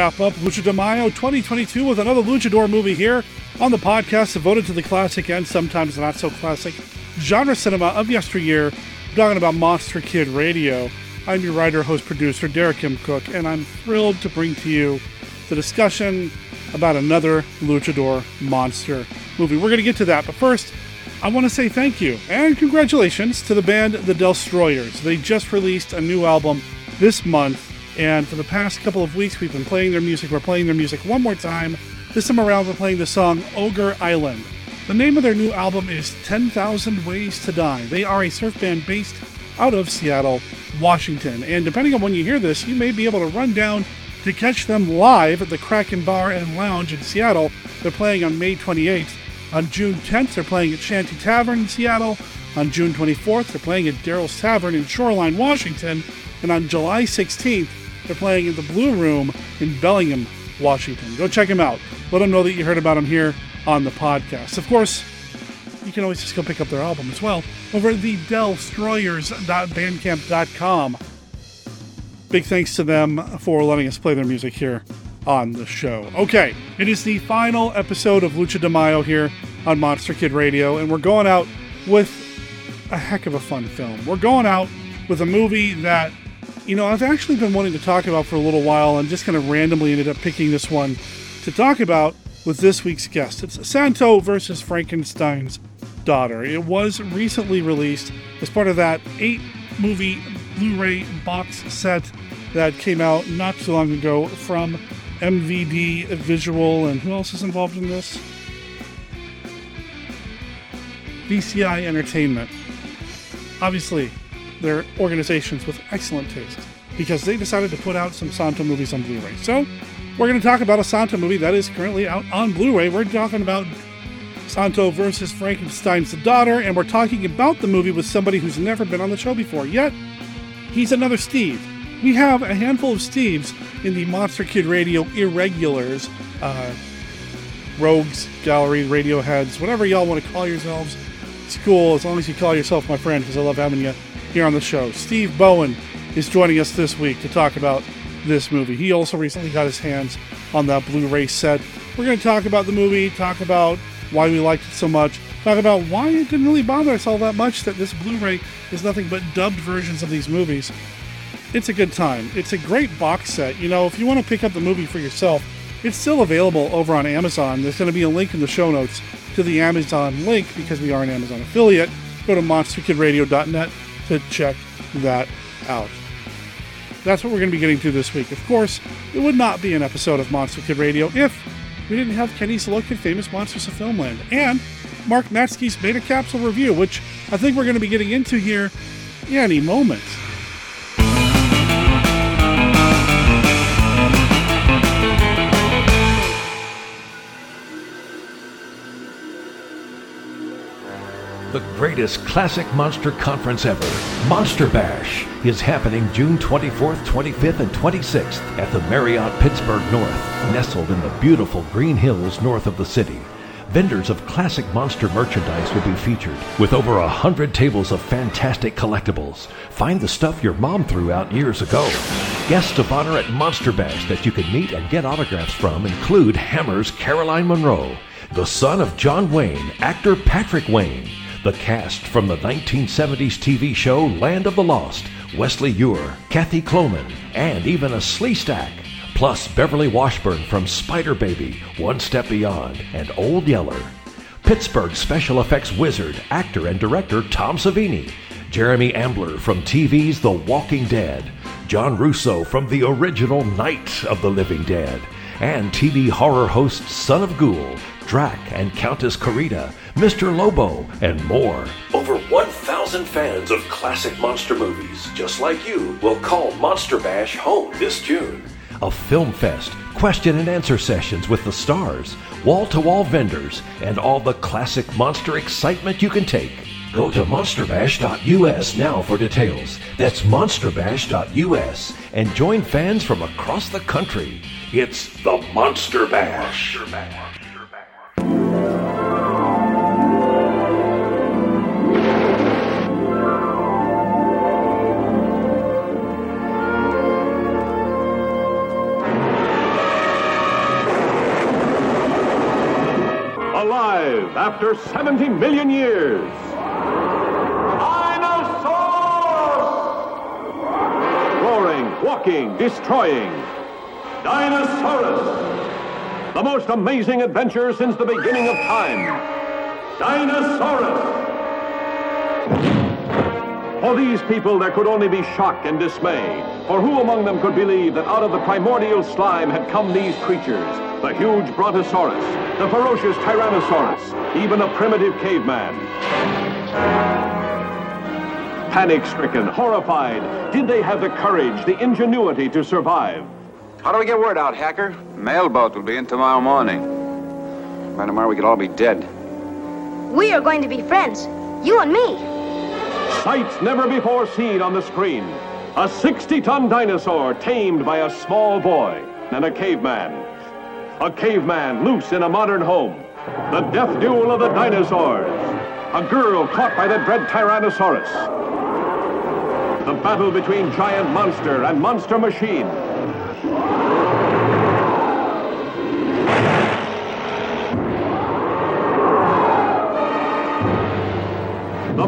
wrap up Lucha de Mayo 2022 with another luchador movie here on the podcast devoted to the classic and sometimes not so classic genre cinema of yesteryear, I'm talking about Monster Kid Radio. I'm your writer, host, producer, Derek M. Cook, and I'm thrilled to bring to you the discussion about another luchador monster movie. We're going to get to that, but first, I want to say thank you and congratulations to the band The Destroyers. They just released a new album this month, and for the past couple of weeks, we've been playing their music. We're playing their music one more time. This time around, we're playing the song Ogre Island. The name of their new album is 10,000 Ways to Die. They are a surf band based out of Seattle, Washington. And depending on when you hear this, you may be able to run down to catch them live at the Kraken Bar and Lounge in Seattle. They're playing on May 28th. On June 10th, they're playing at Shanty Tavern in Seattle. On June 24th, they're playing at Daryl's Tavern in Shoreline, Washington. And on July 16th, they're playing in the Blue Room in Bellingham, Washington. Go check them out. Let them know that you heard about them here on the podcast. Of course, you can always just go pick up their album as well over at the Dellstroyers.bandcamp.com. Big thanks to them for letting us play their music here on the show. Okay, it is the final episode of Lucha de Mayo here on Monster Kid Radio, and we're going out with a heck of a fun film. We're going out with a movie that, you know, I've actually been wanting to talk about for a little while and just kind of randomly ended up picking this one to talk about with this week's guest. It's Santo versus Frankenstein's daughter. It was recently released as part of that eight movie Blu ray box set that came out not too long ago from MVD Visual, and who else is involved in this? VCI Entertainment. Obviously, they're organizations with excellent taste because they decided to put out some Santo movies on Blu ray. So, we're going to talk about a Santo movie that is currently out on Blu ray. We're talking about Santo versus Frankenstein's daughter, and we're talking about the movie with somebody who's never been on the show before. Yet, he's another Steve. We have a handful of Steves in the Monster Kid Radio irregulars, uh, rogues, gallery, radio heads, whatever y'all want to call yourselves. It's cool as long as you call yourself my friend because I love having you here on the show. Steve Bowen is joining us this week to talk about this movie. He also recently got his hands on that Blu ray set. We're going to talk about the movie, talk about why we liked it so much, talk about why it didn't really bother us all that much that this Blu ray is nothing but dubbed versions of these movies it's a good time. It's a great box set. You know, if you want to pick up the movie for yourself, it's still available over on Amazon. There's going to be a link in the show notes to the Amazon link because we are an Amazon affiliate. Go to monsterkidradio.net to check that out. That's what we're going to be getting to this week. Of course, it would not be an episode of Monster Kid Radio if we didn't have Kenny's look at famous monsters of filmland and Mark Matsky's Beta Capsule review, which I think we're going to be getting into here any moment. The greatest classic monster conference ever, Monster Bash, is happening June 24th, 25th, and 26th at the Marriott Pittsburgh North, nestled in the beautiful green hills north of the city. Vendors of classic monster merchandise will be featured, with over a hundred tables of fantastic collectibles. Find the stuff your mom threw out years ago. Guests of honor at Monster Bash that you can meet and get autographs from include Hammer's Caroline Munro, the son of John Wayne, actor Patrick Wayne, the cast from the 1970s TV show Land of the Lost, Wesley Eure, Kathy Coleman, and even a Sleestak. Plus Beverly Washburn from Spider Baby, One Step Beyond, and Old Yeller. Pittsburgh special effects wizard, actor, and director Tom Savini. Jeremy Ambler from TV's The Walking Dead. John Russo from the original Night of the Living Dead. And TV horror host Son of Ghoul, Drac and Countess Carita, Mr. Lobo, and more. Over 1,000 fans of classic monster movies, just like you, will call Monster Bash home this June. A film fest, question and answer sessions with the stars, wall to wall vendors, and all the classic monster excitement you can take. Go to monsterbash.us now for details. That's monsterbash.us and join fans from across the country. It's the Monster Bash. Monster Bash. After 70 million years. Dinosaurs! Roaring, walking, destroying. Dinosaurus! The most amazing adventure since the beginning of time. Dinosaurus! For these people, there could only be shock and dismay. For who among them could believe that out of the primordial slime had come these creatures? The huge Brontosaurus, the ferocious Tyrannosaurus, even a primitive caveman. Panic stricken, horrified, did they have the courage, the ingenuity to survive? How do we get word out, Hacker? Mailboat will be in tomorrow morning. By tomorrow, we could all be dead. We are going to be friends. You and me. Sights never before seen on the screen. A 60-ton dinosaur tamed by a small boy and a caveman. A caveman loose in a modern home. The death duel of the dinosaurs. A girl caught by the dread Tyrannosaurus. The battle between giant monster and monster machine.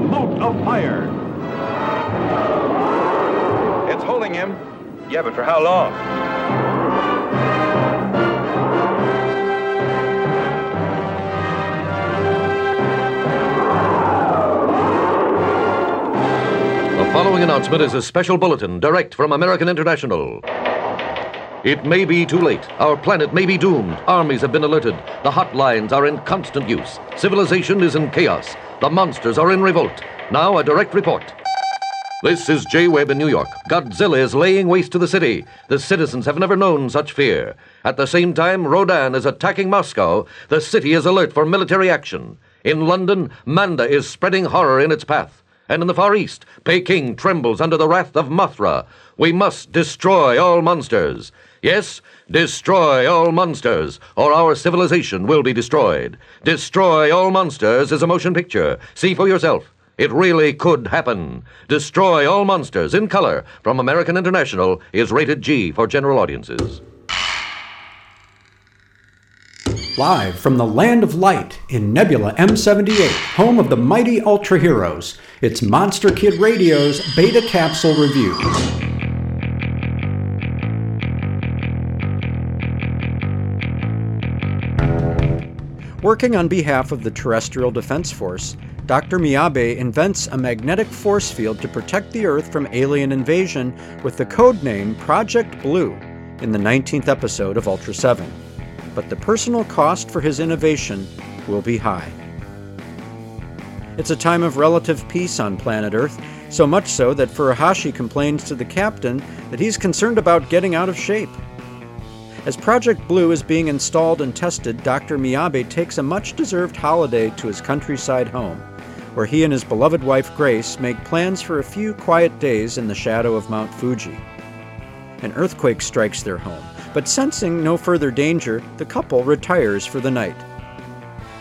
Moat of fire. It's holding him. Yeah, but for how long? The following announcement is a special bulletin direct from American International. It may be too late. Our planet may be doomed. Armies have been alerted. The hotlines are in constant use. Civilization is in chaos. The monsters are in revolt. Now, a direct report. This is Jay Webb in New York. Godzilla is laying waste to the city. The citizens have never known such fear. At the same time, Rodan is attacking Moscow. The city is alert for military action. In London, Manda is spreading horror in its path. And in the Far East, Peking trembles under the wrath of Mothra. We must destroy all monsters. Yes, destroy all monsters, or our civilization will be destroyed. Destroy All Monsters is a motion picture. See for yourself. It really could happen. Destroy All Monsters in color from American International is rated G for general audiences. Live from the land of light in Nebula M78, home of the mighty Ultra Heroes, it's Monster Kid Radio's Beta Capsule Review. Working on behalf of the Terrestrial Defense Force, Dr. Miyabe invents a magnetic force field to protect the Earth from alien invasion with the code name Project Blue in the 19th episode of Ultra 7. But the personal cost for his innovation will be high. It's a time of relative peace on planet Earth, so much so that Furuhashi complains to the captain that he's concerned about getting out of shape. As Project Blue is being installed and tested, Dr. Miyabe takes a much deserved holiday to his countryside home, where he and his beloved wife Grace make plans for a few quiet days in the shadow of Mount Fuji. An earthquake strikes their home, but sensing no further danger, the couple retires for the night.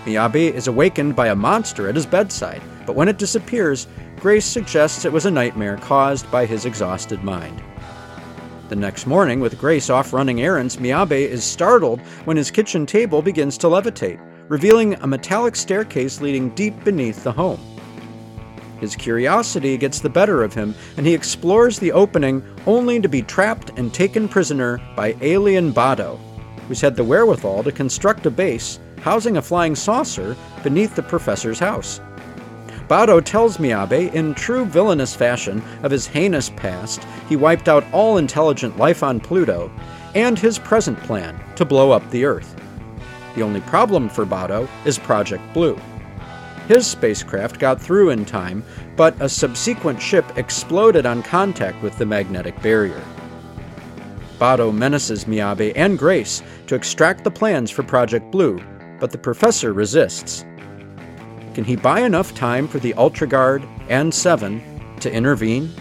Miyabe is awakened by a monster at his bedside, but when it disappears, Grace suggests it was a nightmare caused by his exhausted mind. The next morning, with Grace off running errands, Miyabe is startled when his kitchen table begins to levitate, revealing a metallic staircase leading deep beneath the home. His curiosity gets the better of him, and he explores the opening only to be trapped and taken prisoner by alien Bado, who's had the wherewithal to construct a base housing a flying saucer beneath the professor's house. Bado tells Miyabe, in true villainous fashion, of his heinous past, he wiped out all intelligent life on Pluto, and his present plan to blow up the Earth. The only problem for Bado is Project Blue. His spacecraft got through in time, but a subsequent ship exploded on contact with the magnetic barrier. Bado menaces Miyabe and Grace to extract the plans for Project Blue, but the professor resists. Can he buy enough time for the Ultra Guard and Seven to intervene?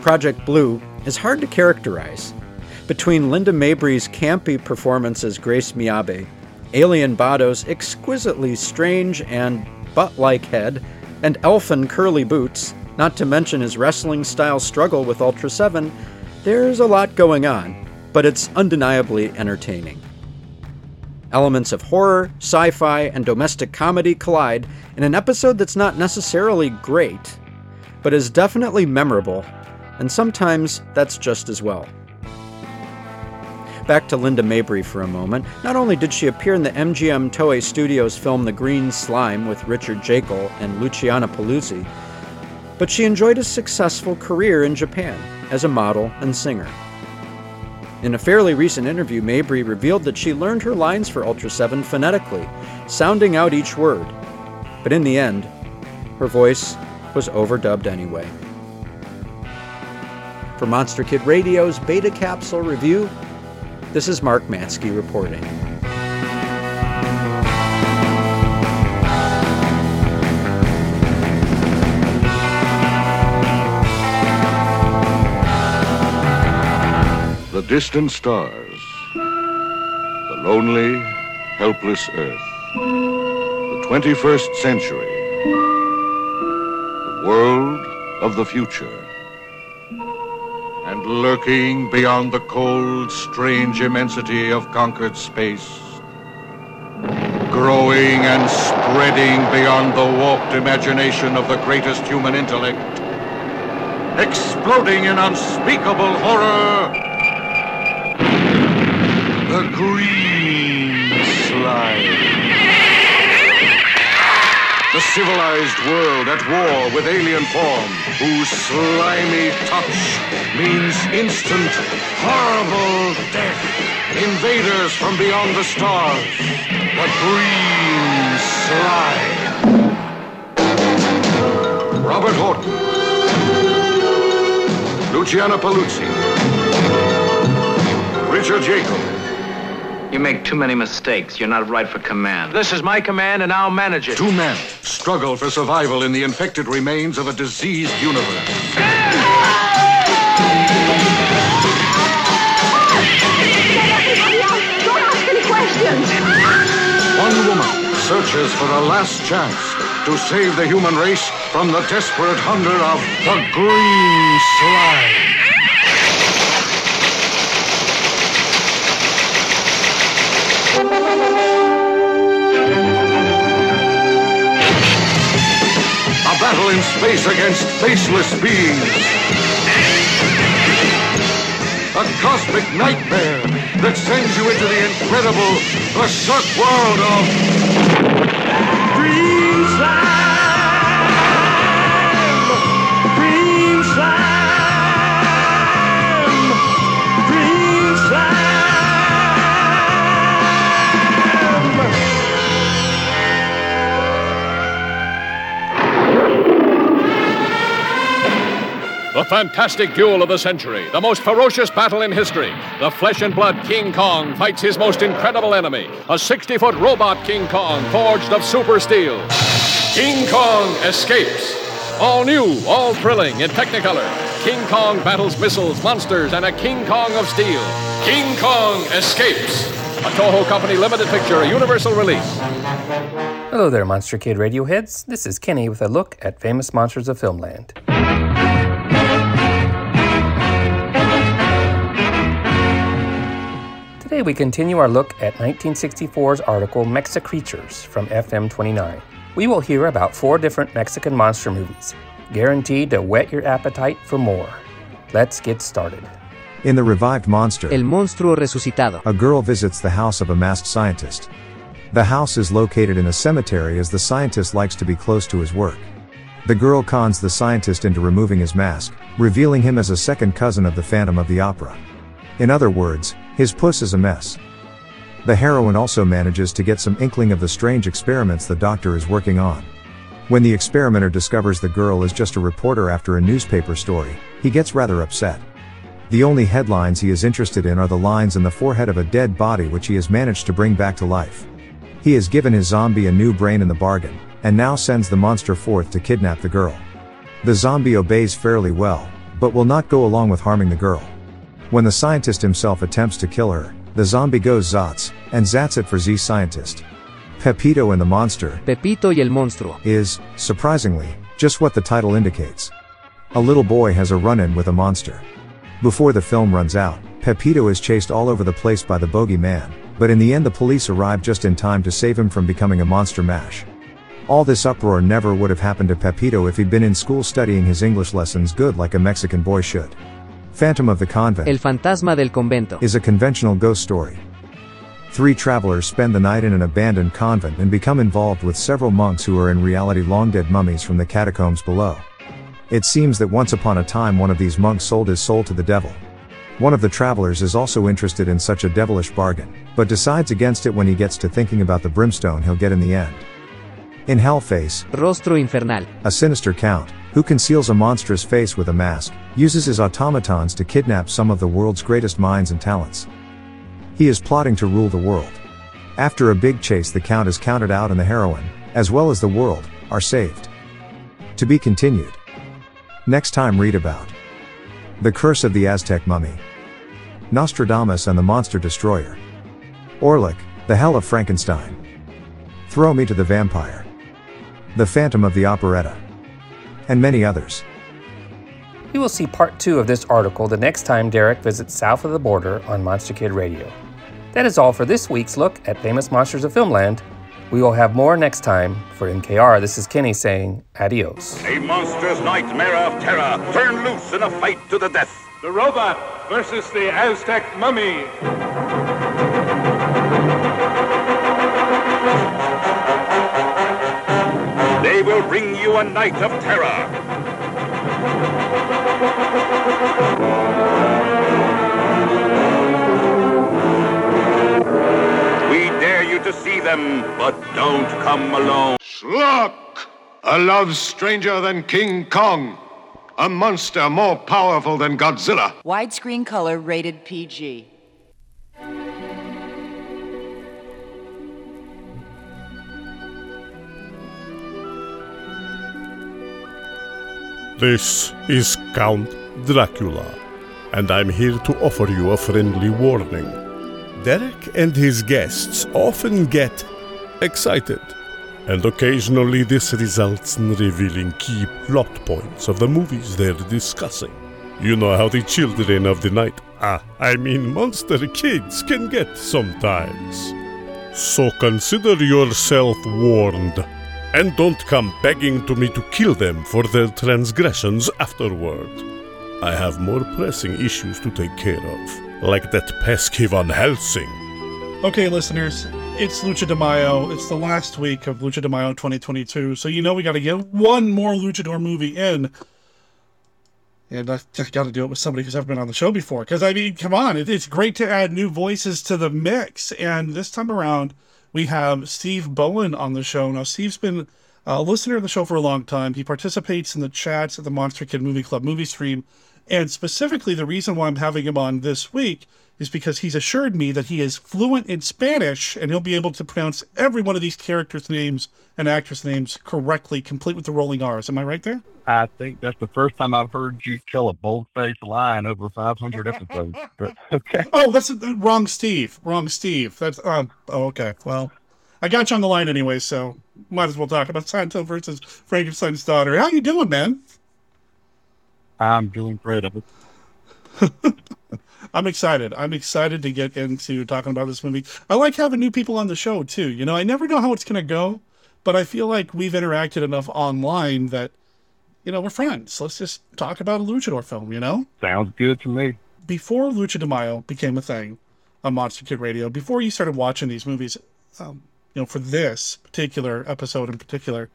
Project Blue is hard to characterize. Between Linda Mabry's campy performance as Grace Miyabe, Alien Bado's exquisitely strange and butt like head, and elfin curly boots, not to mention his wrestling style struggle with Ultra 7, there's a lot going on, but it's undeniably entertaining. Elements of horror, sci fi, and domestic comedy collide in an episode that's not necessarily great, but is definitely memorable, and sometimes that's just as well. Back to Linda Mabry for a moment. Not only did she appear in the MGM Toei Studios film The Green Slime with Richard Jaeckel and Luciana Paluzzi, but she enjoyed a successful career in Japan as a model and singer. In a fairly recent interview, Mabry revealed that she learned her lines for Ultra 7 phonetically, sounding out each word. But in the end, her voice was overdubbed anyway. For Monster Kid Radio's Beta Capsule review, this is Mark Mansky reporting. Distant stars, the lonely, helpless earth, the 21st century, the world of the future. And lurking beyond the cold, strange immensity of conquered space, growing and spreading beyond the warped imagination of the greatest human intellect, exploding in unspeakable horror, the green slime. The civilized world at war with alien form, whose slimy touch means instant, horrible death. Invaders from beyond the stars. The green slime. Robert Horton. Luciana Paluzzi. Richard Jaeckel. You make too many mistakes. You're not right for command. This is my command, and I'll manage it. Two men struggle for survival in the infected remains of a diseased universe. Don't ask any questions. One woman searches for a last chance to save the human race from the desperate hunger of the green slime. Battle in space against faceless beings. A cosmic nightmare that sends you into the incredible, berserk world of Green Slime! The fantastic duel of the century, the most ferocious battle in history. The flesh and blood King Kong fights his most incredible enemy, a 60 foot robot King Kong forged of super steel. King Kong escapes. All new, all thrilling in Technicolor. King Kong battles missiles, monsters, and a King Kong of steel. King Kong escapes. A Toho Company limited picture, a universal release. Hello there, Monster Kid Radio heads. This is Kenny with a look at famous monsters of Filmland. Today we continue our look at 1964's article Mexicreatures from FM 29. We will hear about four different Mexican monster movies, guaranteed to whet your appetite for more. Let's get started. In the revived monster, El monstruo resucitado. a girl visits the house of a masked scientist. The house is located in a cemetery as the scientist likes to be close to his work. The girl cons the scientist into removing his mask, revealing him as a second cousin of the Phantom of the Opera. In other words, his puss is a mess. The heroine also manages to get some inkling of the strange experiments the doctor is working on. When the experimenter discovers the girl is just a reporter after a newspaper story, he gets rather upset. The only headlines he is interested in are the lines in the forehead of a dead body which he has managed to bring back to life. He has given his zombie a new brain in the bargain, and now sends the monster forth to kidnap the girl. The zombie obeys fairly well, but will not go along with harming the girl. When the scientist himself attempts to kill her, the zombie goes Zats, and Zats it for Z scientist. Pepito and the monster Pepito y el monstruo. is, surprisingly, just what the title indicates. A little boy has a run in with a monster. Before the film runs out, Pepito is chased all over the place by the bogeyman, but in the end the police arrive just in time to save him from becoming a monster mash. All this uproar never would have happened to Pepito if he'd been in school studying his English lessons good like a Mexican boy should. Phantom of the Convent El fantasma del convento. is a conventional ghost story. Three travelers spend the night in an abandoned convent and become involved with several monks who are in reality long dead mummies from the catacombs below. It seems that once upon a time one of these monks sold his soul to the devil. One of the travelers is also interested in such a devilish bargain, but decides against it when he gets to thinking about the brimstone he'll get in the end. In Hellface, Rostro infernal. a sinister count, who conceals a monstrous face with a mask, uses his automatons to kidnap some of the world's greatest minds and talents. He is plotting to rule the world. After a big chase, the count is counted out and the heroine, as well as the world, are saved. To be continued. Next time, read about The Curse of the Aztec Mummy, Nostradamus and the Monster Destroyer, Orlak, The Hell of Frankenstein, Throw Me to the Vampire, The Phantom of the Operetta, and many others. You will see part two of this article the next time Derek visits south of the border on Monster Kid Radio. That is all for this week's look at famous monsters of Filmland. We will have more next time. For MKR, this is Kenny saying adios. A monstrous nightmare of terror turned loose in a fight to the death. The robot versus the Aztec mummy. They will bring you a night of terror. We dare you to see them, but don't come alone. Slug! A love stranger than King Kong. A monster more powerful than Godzilla. Widescreen color rated PG. This is Count Dracula, and I'm here to offer you a friendly warning. Derek and his guests often get excited, and occasionally this results in revealing key plot points of the movies they're discussing. You know how the children of the night, ah, I mean monster kids, can get sometimes. So consider yourself warned. And don't come begging to me to kill them for their transgressions afterward. I have more pressing issues to take care of, like that pesky Van Helsing. Okay, listeners, it's Lucha de Mayo. It's the last week of Lucha de Mayo 2022, so you know we got to get one more Luchador movie in. And I got to do it with somebody who's ever been on the show before. Because, I mean, come on, it's great to add new voices to the mix. And this time around, we have Steve Bowen on the show. Now, Steve's been a listener of the show for a long time. He participates in the chats at the Monster Kid Movie Club movie stream. And specifically, the reason why I'm having him on this week is because he's assured me that he is fluent in Spanish and he'll be able to pronounce every one of these characters' names and actress names correctly, complete with the rolling R's. Am I right there? I think that's the first time I've heard you tell a bold-faced lie in over 500 episodes. But, okay. Oh, that's uh, wrong, Steve. Wrong, Steve. That's um. Oh, okay. Well, I got you on the line anyway, so might as well talk about Santo versus Frankenstein's daughter. How you doing, man? I'm doing great of it. I'm excited. I'm excited to get into talking about this movie. I like having new people on the show too. You know, I never know how it's going to go, but I feel like we've interacted enough online that, you know, we're friends. Let's just talk about a luchador film. You know, Sounds good to me. before Lucha de Mayo became a thing on Monster Kid Radio, before you started watching these movies, um, you know, for this particular episode in particular,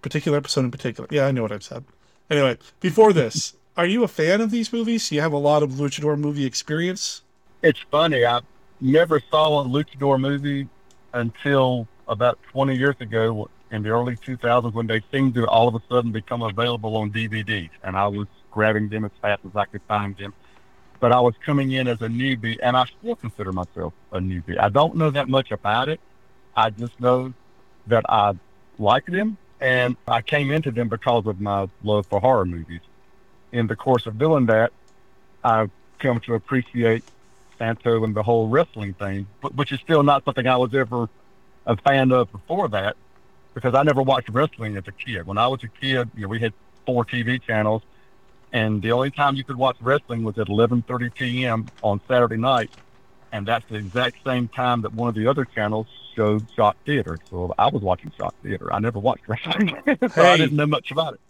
particular episode in particular. Yeah, I know what I've said. Anyway, before this, are you a fan of these movies? You have a lot of luchador movie experience? It's funny. I never saw a luchador movie until about 20 years ago in the early 2000s when they seemed to all of a sudden become available on DVDs. And I was grabbing them as fast as I could find them. But I was coming in as a newbie, and I still consider myself a newbie. I don't know that much about it. I just know that I like them, and I came into them because of my love for horror movies. In the course of doing that, I've come to appreciate Santo and the whole wrestling thing, but, which is still not something I was ever a fan of before that, because I never watched wrestling as a kid. When I was a kid, you know, we had four TV channels, and the only time you could watch wrestling was at 11:30 p.m. on Saturday night, and that's the exact same time that one of the other channels showed Shock Theater. So I was watching Shock Theater. I never watched wrestling, so I didn't know much about it.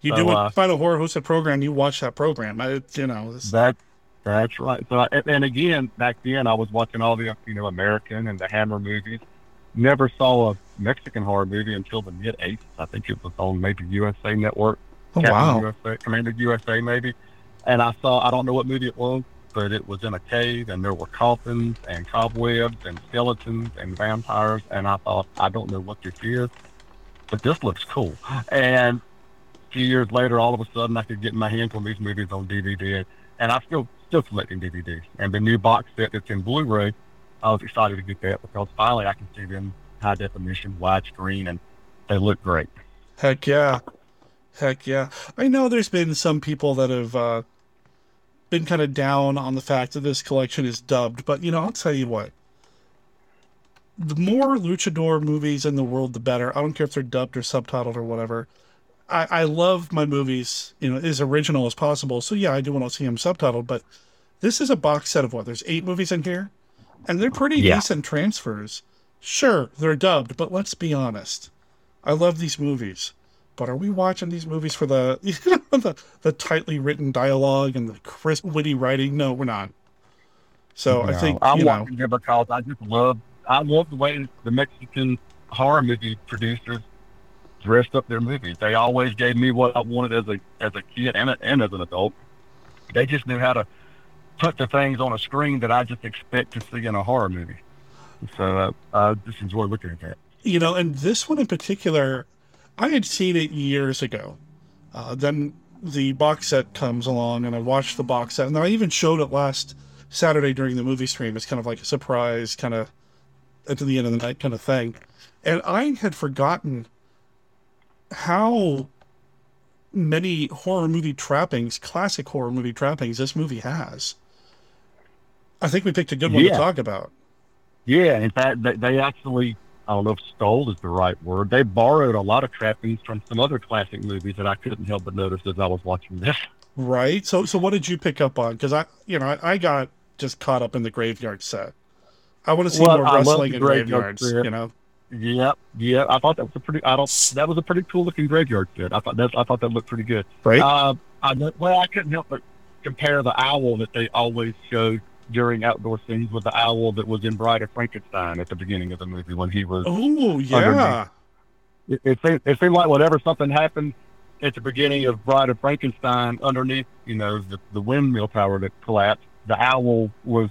You So, do uh, a Final Horror hosted program, you watch that program. I, you know, this, That that's right. So I, and again, back then I was watching all the you know American and the Hammer movies. Never saw a Mexican horror movie until the mid '80s. I think it was on maybe USA Network. Oh, Captain wow. USA, Commander USA maybe. And I saw I don't know what movie it was, but it was in a cave and there were coffins and cobwebs and skeletons and vampires. And I thought I don't know what this is, but this looks cool. And few years later, all of a sudden, I could get my hands on these movies on DVD, and I'm still still collecting DVDs. And the new box set that's in Blu-ray, I was excited to get that because finally I can see them high definition, widescreen, and they look great. Heck yeah. Heck yeah. I know there's been some people that have uh, been kind of down on the fact that this collection is dubbed, but you know, I'll tell you what. The more luchador movies in the world, the better. I don't care if they're dubbed or subtitled or whatever. I, I love my movies, you know, as original as possible. So yeah, I do want to see them subtitled, but this is a box set of what? There's eight movies in here, and they're pretty Yeah. decent transfers. Sure, they're dubbed, but let's be honest. I love these movies, but are we watching these movies for the you know, the, the tightly written dialogue and the crisp, witty writing? No, we're not. So I think I'm you know, watching it because I just love I love the way the Mexican horror movie producers dressed up their movies. They always gave me what I wanted as a as a kid and, a, and as an adult. They just knew how to put the things on a screen that I just expect to see in a horror movie. So uh, I just enjoy looking at that. you know, and this one in particular, I had seen it years ago. Uh, then the box set comes along, and I watched the box set, and I even showed it last Saturday during the movie stream. It's kind of like a surprise, kind of at the end of the night kind of thing. And I had forgotten how many horror movie trappings, classic horror movie trappings, this movie has. I think we picked a good one Yeah. to talk about. Yeah, in fact, they, they actually, I don't know if stole is the right word. They borrowed a lot of trappings from some other classic movies that I couldn't help but notice as I was watching this. Right. So, so what did you pick up on? Because I, you know, I, I got just caught up in the graveyard set. I want to see Well, more I wrestling in graveyards. set. You know. Yep, yeah. I thought that was a pretty. I don't. That was a pretty cool looking graveyard set. I thought that. I thought that looked pretty good. Right. Uh, I know- well, I couldn't help but compare the owl that they always showed during outdoor scenes with the owl that was in Bride of Frankenstein at the beginning of the movie when he was. Oh yeah. underneath. It, it seemed. It seemed like whenever something happened at the beginning of Bride of Frankenstein, underneath, you know, the, the windmill tower that collapsed, the owl was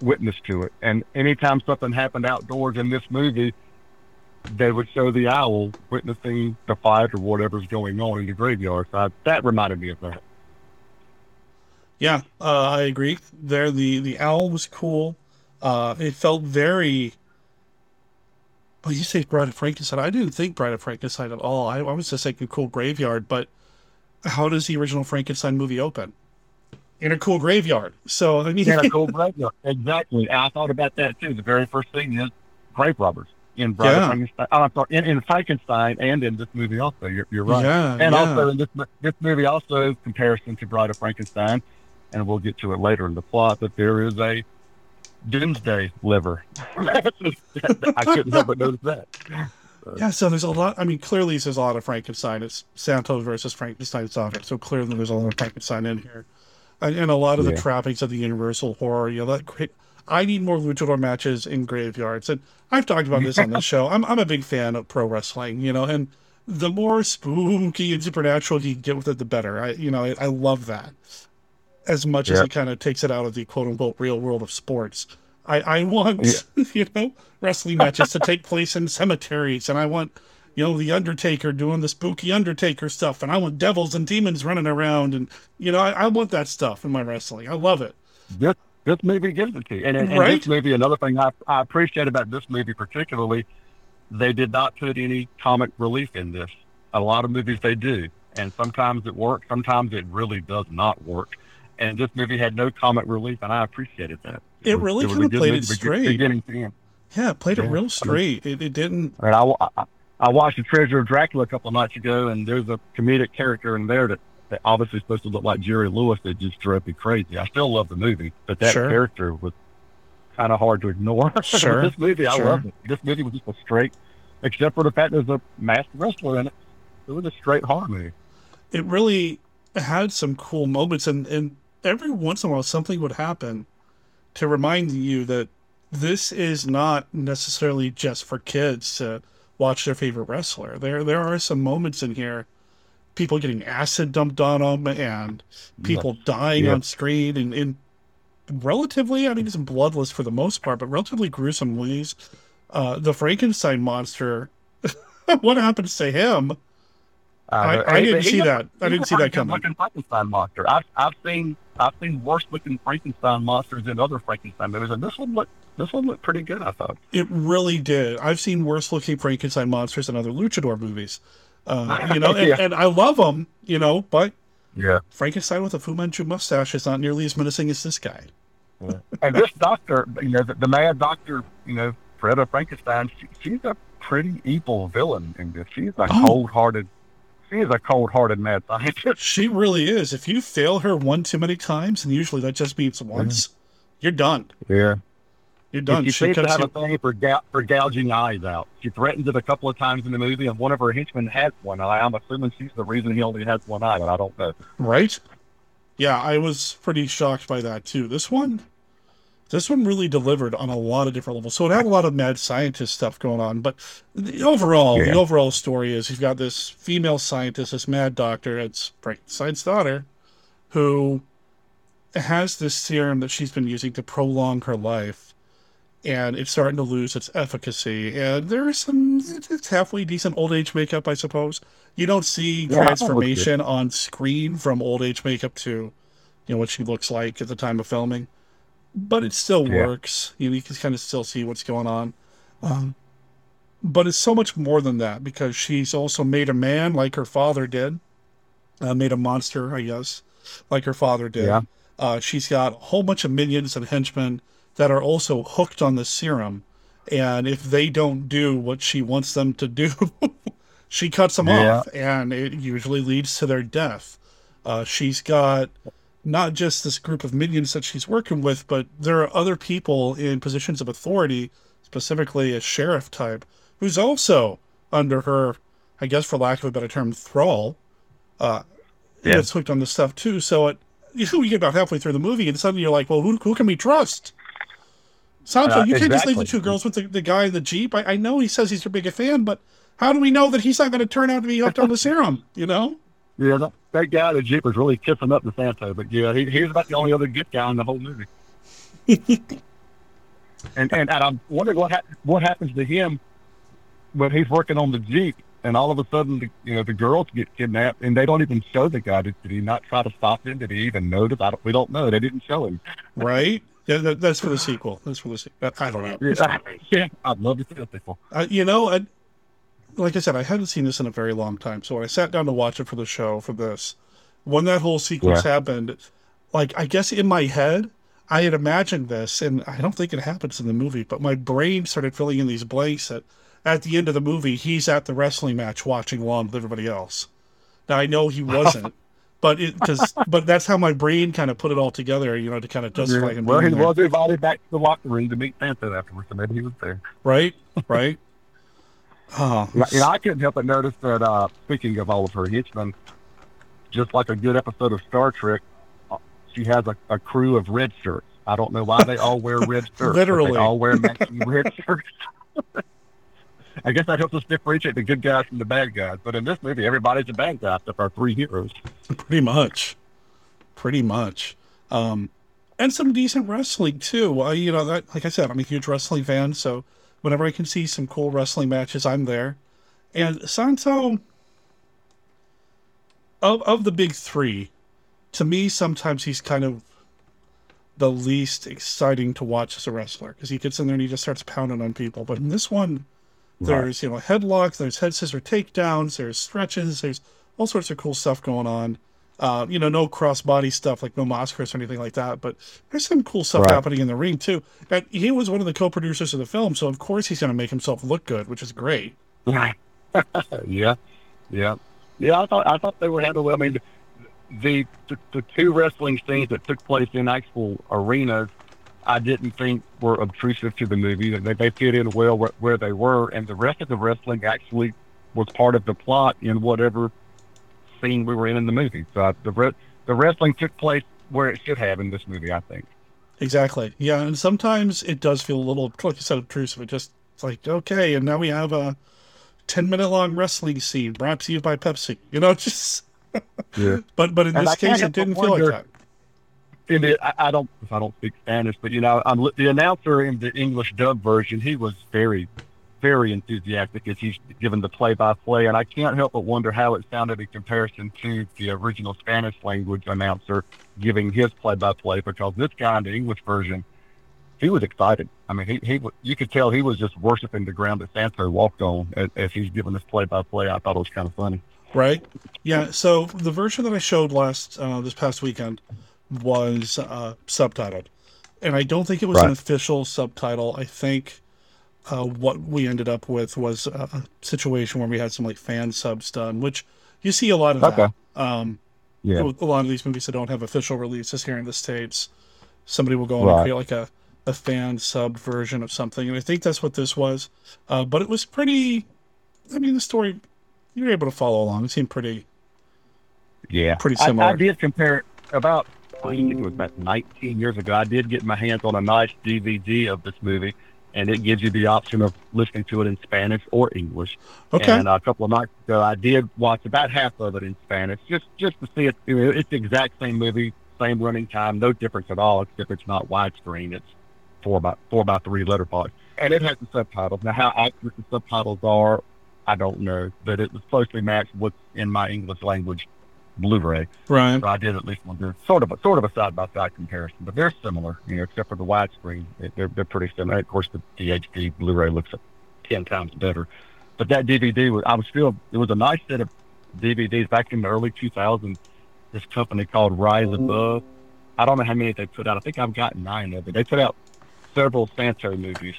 witness to it. And anytime something happened outdoors in this movie, they would show the owl witnessing the fight or whatever's going on in the graveyard. So I, that reminded me of that. Yeah, uh, I agree. There, the the owl was cool. Uh, it felt very. Well, you say Bride of Frankenstein. I didn't think Bride of Frankenstein at all. I, I was just thinking cool graveyard. But how does the original Frankenstein movie open? In a cool graveyard. So I mean, Yeah, a cool graveyard. Exactly. I thought about that too. The very first thing is grave robbers in Bride Yeah. of Frankenstein. Oh, I'm sorry, in, in Frankenstein and in this movie also. You're, you're right. Yeah, and yeah. also in this this movie also is comparison to Bride of Frankenstein, and we'll get to it later in the plot. But there is a Doomsday liver. I couldn't help but notice that. Yeah, so there's a lot. I mean, clearly there's a lot of Frankenstein. It's Santos versus Frankenstein saga. So clearly there's a lot of Frankenstein in here, and, and a lot of the Yeah. trappings of the Universal horror. You know, that great. I need more luchador matches in graveyards, and I've talked about this on this show. I'm I'm a big fan of pro wrestling. You know, and the more spooky and supernatural you get with it, the better. I you know I, I love that as much as it kind of takes it out of the quote unquote real world of sports. I, I want you know wrestling matches to take place in cemeteries, and I want you know the Undertaker doing the spooky Undertaker stuff, and I want devils and demons running around, and you know I, I want that stuff in my wrestling. I love it. This this movie gives it to you. And, and, and Right. this movie, another thing I, I appreciate about this movie particularly, they did not put any comic relief in this. A lot of movies they do, and sometimes it works, sometimes it really does not work. And this movie had no comic relief, and I appreciated that. It was- really was kinda played movie it straight. Beginning to end. Yeah, it played it real straight. It, it didn't. And I, I, I watched The Treasure of Dracula a couple of nights ago, and there's a comedic character in there that, that obviously supposed to look like Jerry Lewis that just drove me crazy. I still love the movie, but that Sure. character was kind of hard to ignore. Sure, this movie, I sure. love it. This movie was just a straight, except for the fact there's a masked wrestler in it. It was a straight horror movie. it really had some cool moments and, and every once in a while something would happen to remind you that this is not necessarily just for kids to watch their favorite wrestler. There there are some moments in here, people getting acid dumped on them and people dying Yeah. on screen and in relatively I mean it's bloodless for the most part, but relatively gruesome ways. Uh, the Frankenstein monster what happened to him? I- I didn't see that. I didn't see that coming. Frankenstein monster. I've I've seen I've seen worse looking Frankenstein monsters in other Frankenstein movies, and this one looked this one looked pretty good. I thought. It really did. I've seen worse looking Frankenstein monsters in other luchador movies. Uh, you know, and, Yeah. and I love them, you know, but Yeah. Frankenstein with a Fu Manchu mustache is not nearly as menacing as this guy. and this doctor, you know, the, the mad doctor, you know, Freda Frankenstein, she, she's a pretty evil villain in this. She's a Oh. cold-hearted. She is a cold-hearted mad scientist. She really is. If you fail her one too many times, and usually that just means once, you're done. Yeah. You're done. She, She seems to have you- a thing for, gou- for gouging eyes out. She threatens it a couple of times in the movie, and one of her henchmen has one. I, I'm assuming she's the reason he only has one eye, but I don't know. Right? Yeah, I was pretty shocked by that too. This one, this one really delivered on a lot of different levels. So it had a lot of mad scientist stuff going on, but the overall, Yeah. the overall story is you've got this female scientist, this mad doctor, it's Frankenstein's daughter, who has this serum that she's been using to prolong her life, and it's starting to lose its efficacy. And there is some it's halfway decent old age makeup, I suppose. You don't see Yeah, that looks good. transformation on screen from old age makeup to, you know, what she looks like at the time of filming, but it still Yeah. works. You, know, you can kind of still see what's going on. Um, but it's so much more than that because she's also made a man like her father did, uh, made a monster, I guess, like her father did. Yeah. Uh, she's got a whole bunch of minions and henchmen that are also hooked on the serum. And if they don't do what she wants them to do, she cuts them Yeah. off. And it usually leads to their death. Uh, she's got not just this group of minions that she's working with, but there are other people in positions of authority, specifically a sheriff type, who's also under her, I guess, for lack of a better term, thrall. Uh, Yeah. Gets hooked on this stuff too. So it, you know, you get about halfway through the movie, and suddenly you're like, well, who, who can we trust? Sancho, Uh, you can't just leave the two girls with the, the guy in the Jeep. I, I know he says he's your biggest fan, but how do we know that he's not going to turn out to be hooked on the serum, you know? Yeah, that, that guy in the Jeep was really kissing up to Santo, but yeah, he, he was about the only other good guy in the whole movie. and, and and I'm wondering what hap- what happens to him when he's working on the Jeep, and all of a sudden, the, you know, the girls get kidnapped, and they don't even show the guy. Did, did he not try to stop him? Did he even notice? I don't, we don't know. They didn't show him. Right? Yeah, that, that's for the sequel. That's for the sequel. I don't know. Yeah, yeah I'd love to see that before. Uh, you know, I, like I said, I hadn't seen this in a very long time. So when I sat down to watch it for the show, for this, when that whole sequence Yeah. happened, like I guess in my head, I had imagined this, and I don't think it happens in the movie, but my brain started filling in these blanks that at the end of the movie, he's at the wrestling match watching along with everybody else. Now I know he wasn't, but it because but that's how my brain kind of put it all together, you know, to kind of justify him. Well, he there. was invited back to the locker room to meet Santo afterwards, so maybe he was there. right, right. Oh, You know, I couldn't help but notice that, uh, speaking of all of her henchmen, just like a good episode of Star Trek, uh, she has a, a crew of red shirts. I don't know why they all wear red shirts. Literally. They all wear matching red shirts. I guess that helps us differentiate the good guys from the bad guys. But in this movie, everybody's a bad guy except our three heroes. Pretty much. Pretty much. Um, and some decent wrestling too. Uh, you know, that like I said, I'm a huge wrestling fan, so whenever I can see some cool wrestling matches, I'm there. And Santo of of the big three, to me, sometimes he's kind of the least exciting to watch as a wrestler because he gets in there and he just starts pounding on people. But in this one, there's you know headlocks, there's head scissor takedowns, there's stretches, there's all sorts of cool stuff going on. Uh, you know, no crossbody stuff like no Moskris or anything like that, but there's some cool stuff Right. happening in the ring too. And he was one of the co-producers of the film, so of course he's going to make himself look good, which is great. Right. yeah, yeah, yeah. I thought I thought they were handled well. I mean, the, the the two wrestling scenes that took place in actual arenas, I didn't think were obtrusive to the movie. They, they fit in well where, where they were, and the rest of the wrestling actually was part of the plot in whatever scene we were in in the movie. So I, the re- the wrestling took place where it should have in this movie, I think. Exactly. Yeah, and sometimes it does feel a little, like you said, obtrusive. It just it's like okay, and now we have a ten minute long wrestling scene brought to you by Pepsi. You know, just Yeah. But but in And this I case, it didn't feel like that. And it, I, I don't, if I don't speak Spanish, but you know, I'm the announcer in the English dub version. He was very, very enthusiastic as he's given the play-by-play, and I can't help but wonder how it sounded in comparison to the original Spanish language announcer giving his play-by-play. Because this guy in the English version, he was excited. I mean, he he you could tell he was just worshiping the ground that Santo walked on as, as he's giving this play-by-play. I thought it was kind of funny. Right? Yeah. So the version that I showed last uh, this past weekend was uh, subtitled, and I don't think it was an official subtitle. I think uh, what we ended up with was a, a situation where we had some like fan subs done, which you see a lot of Okay. that. Um, Yeah. A lot of these movies that don't have official releases here in the states, somebody will go on Right. and create like a a fan sub version of something, and I think that's what this was. Uh, but it was pretty. I mean, the story you were able to follow along. It seemed pretty Yeah, Pretty I- I, did compare it about I think it was about 19 years ago. I did get my hands on a nice DVD of this movie, and it gives you the option of listening to it in Spanish or English. Okay. And a couple of nights ago, I did watch about half of it in Spanish, just just to see it. It's the exact same movie, same running time, no difference at all, except it's not widescreen. It's four by four by three letterbox, and it has the subtitles. Now, how accurate the subtitles are, I don't know, but it was closely matched what's in my English language Blu-ray. Right. So I did at least want to sort of a sort of a side by side comparison, but they're similar, you know, except for the widescreen. They're they're pretty similar. Of course, the, the HD Blu-ray looks ten times better, but that DVD was I was still it was a nice set of DVDs back in the early 2000s. This company called Rise Above. I don't know how many they put out. I think I've got nine of it. They put out several Santo movies,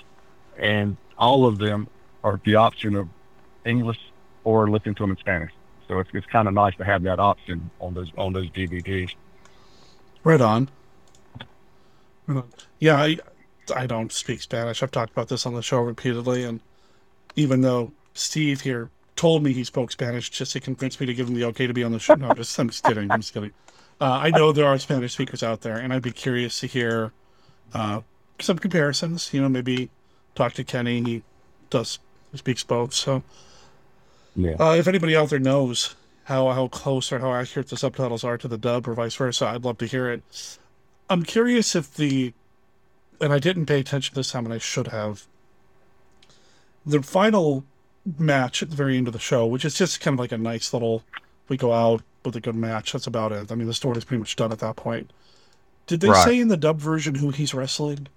and all of them are the option of English or listening to them in Spanish. So it's, it's kind of nice to have that option on those on those DVDs. right on. Yeah, I I don't speak Spanish. I've talked about this on the show repeatedly, and even though Steve here told me he spoke Spanish just to convince me to give him the okay to be on the show, no, just I'm just kidding. I'm just kidding. Uh, I know there are Spanish speakers out there, and I'd be curious to hear uh, some comparisons. You know, maybe talk to Kenny. He does speaks both, so. Yeah. Uh, if anybody out there knows how how close or how accurate the subtitles are to the dub or vice versa, I'd love to hear it. I'm curious if the, and I didn't pay attention this time, and I should have. The final match at the very end of the show, which is just kind of like a nice little, we go out with a good match. That's about it. I mean, the story's pretty much done at that point. Did they Right. say in the dub version who he's wrestling?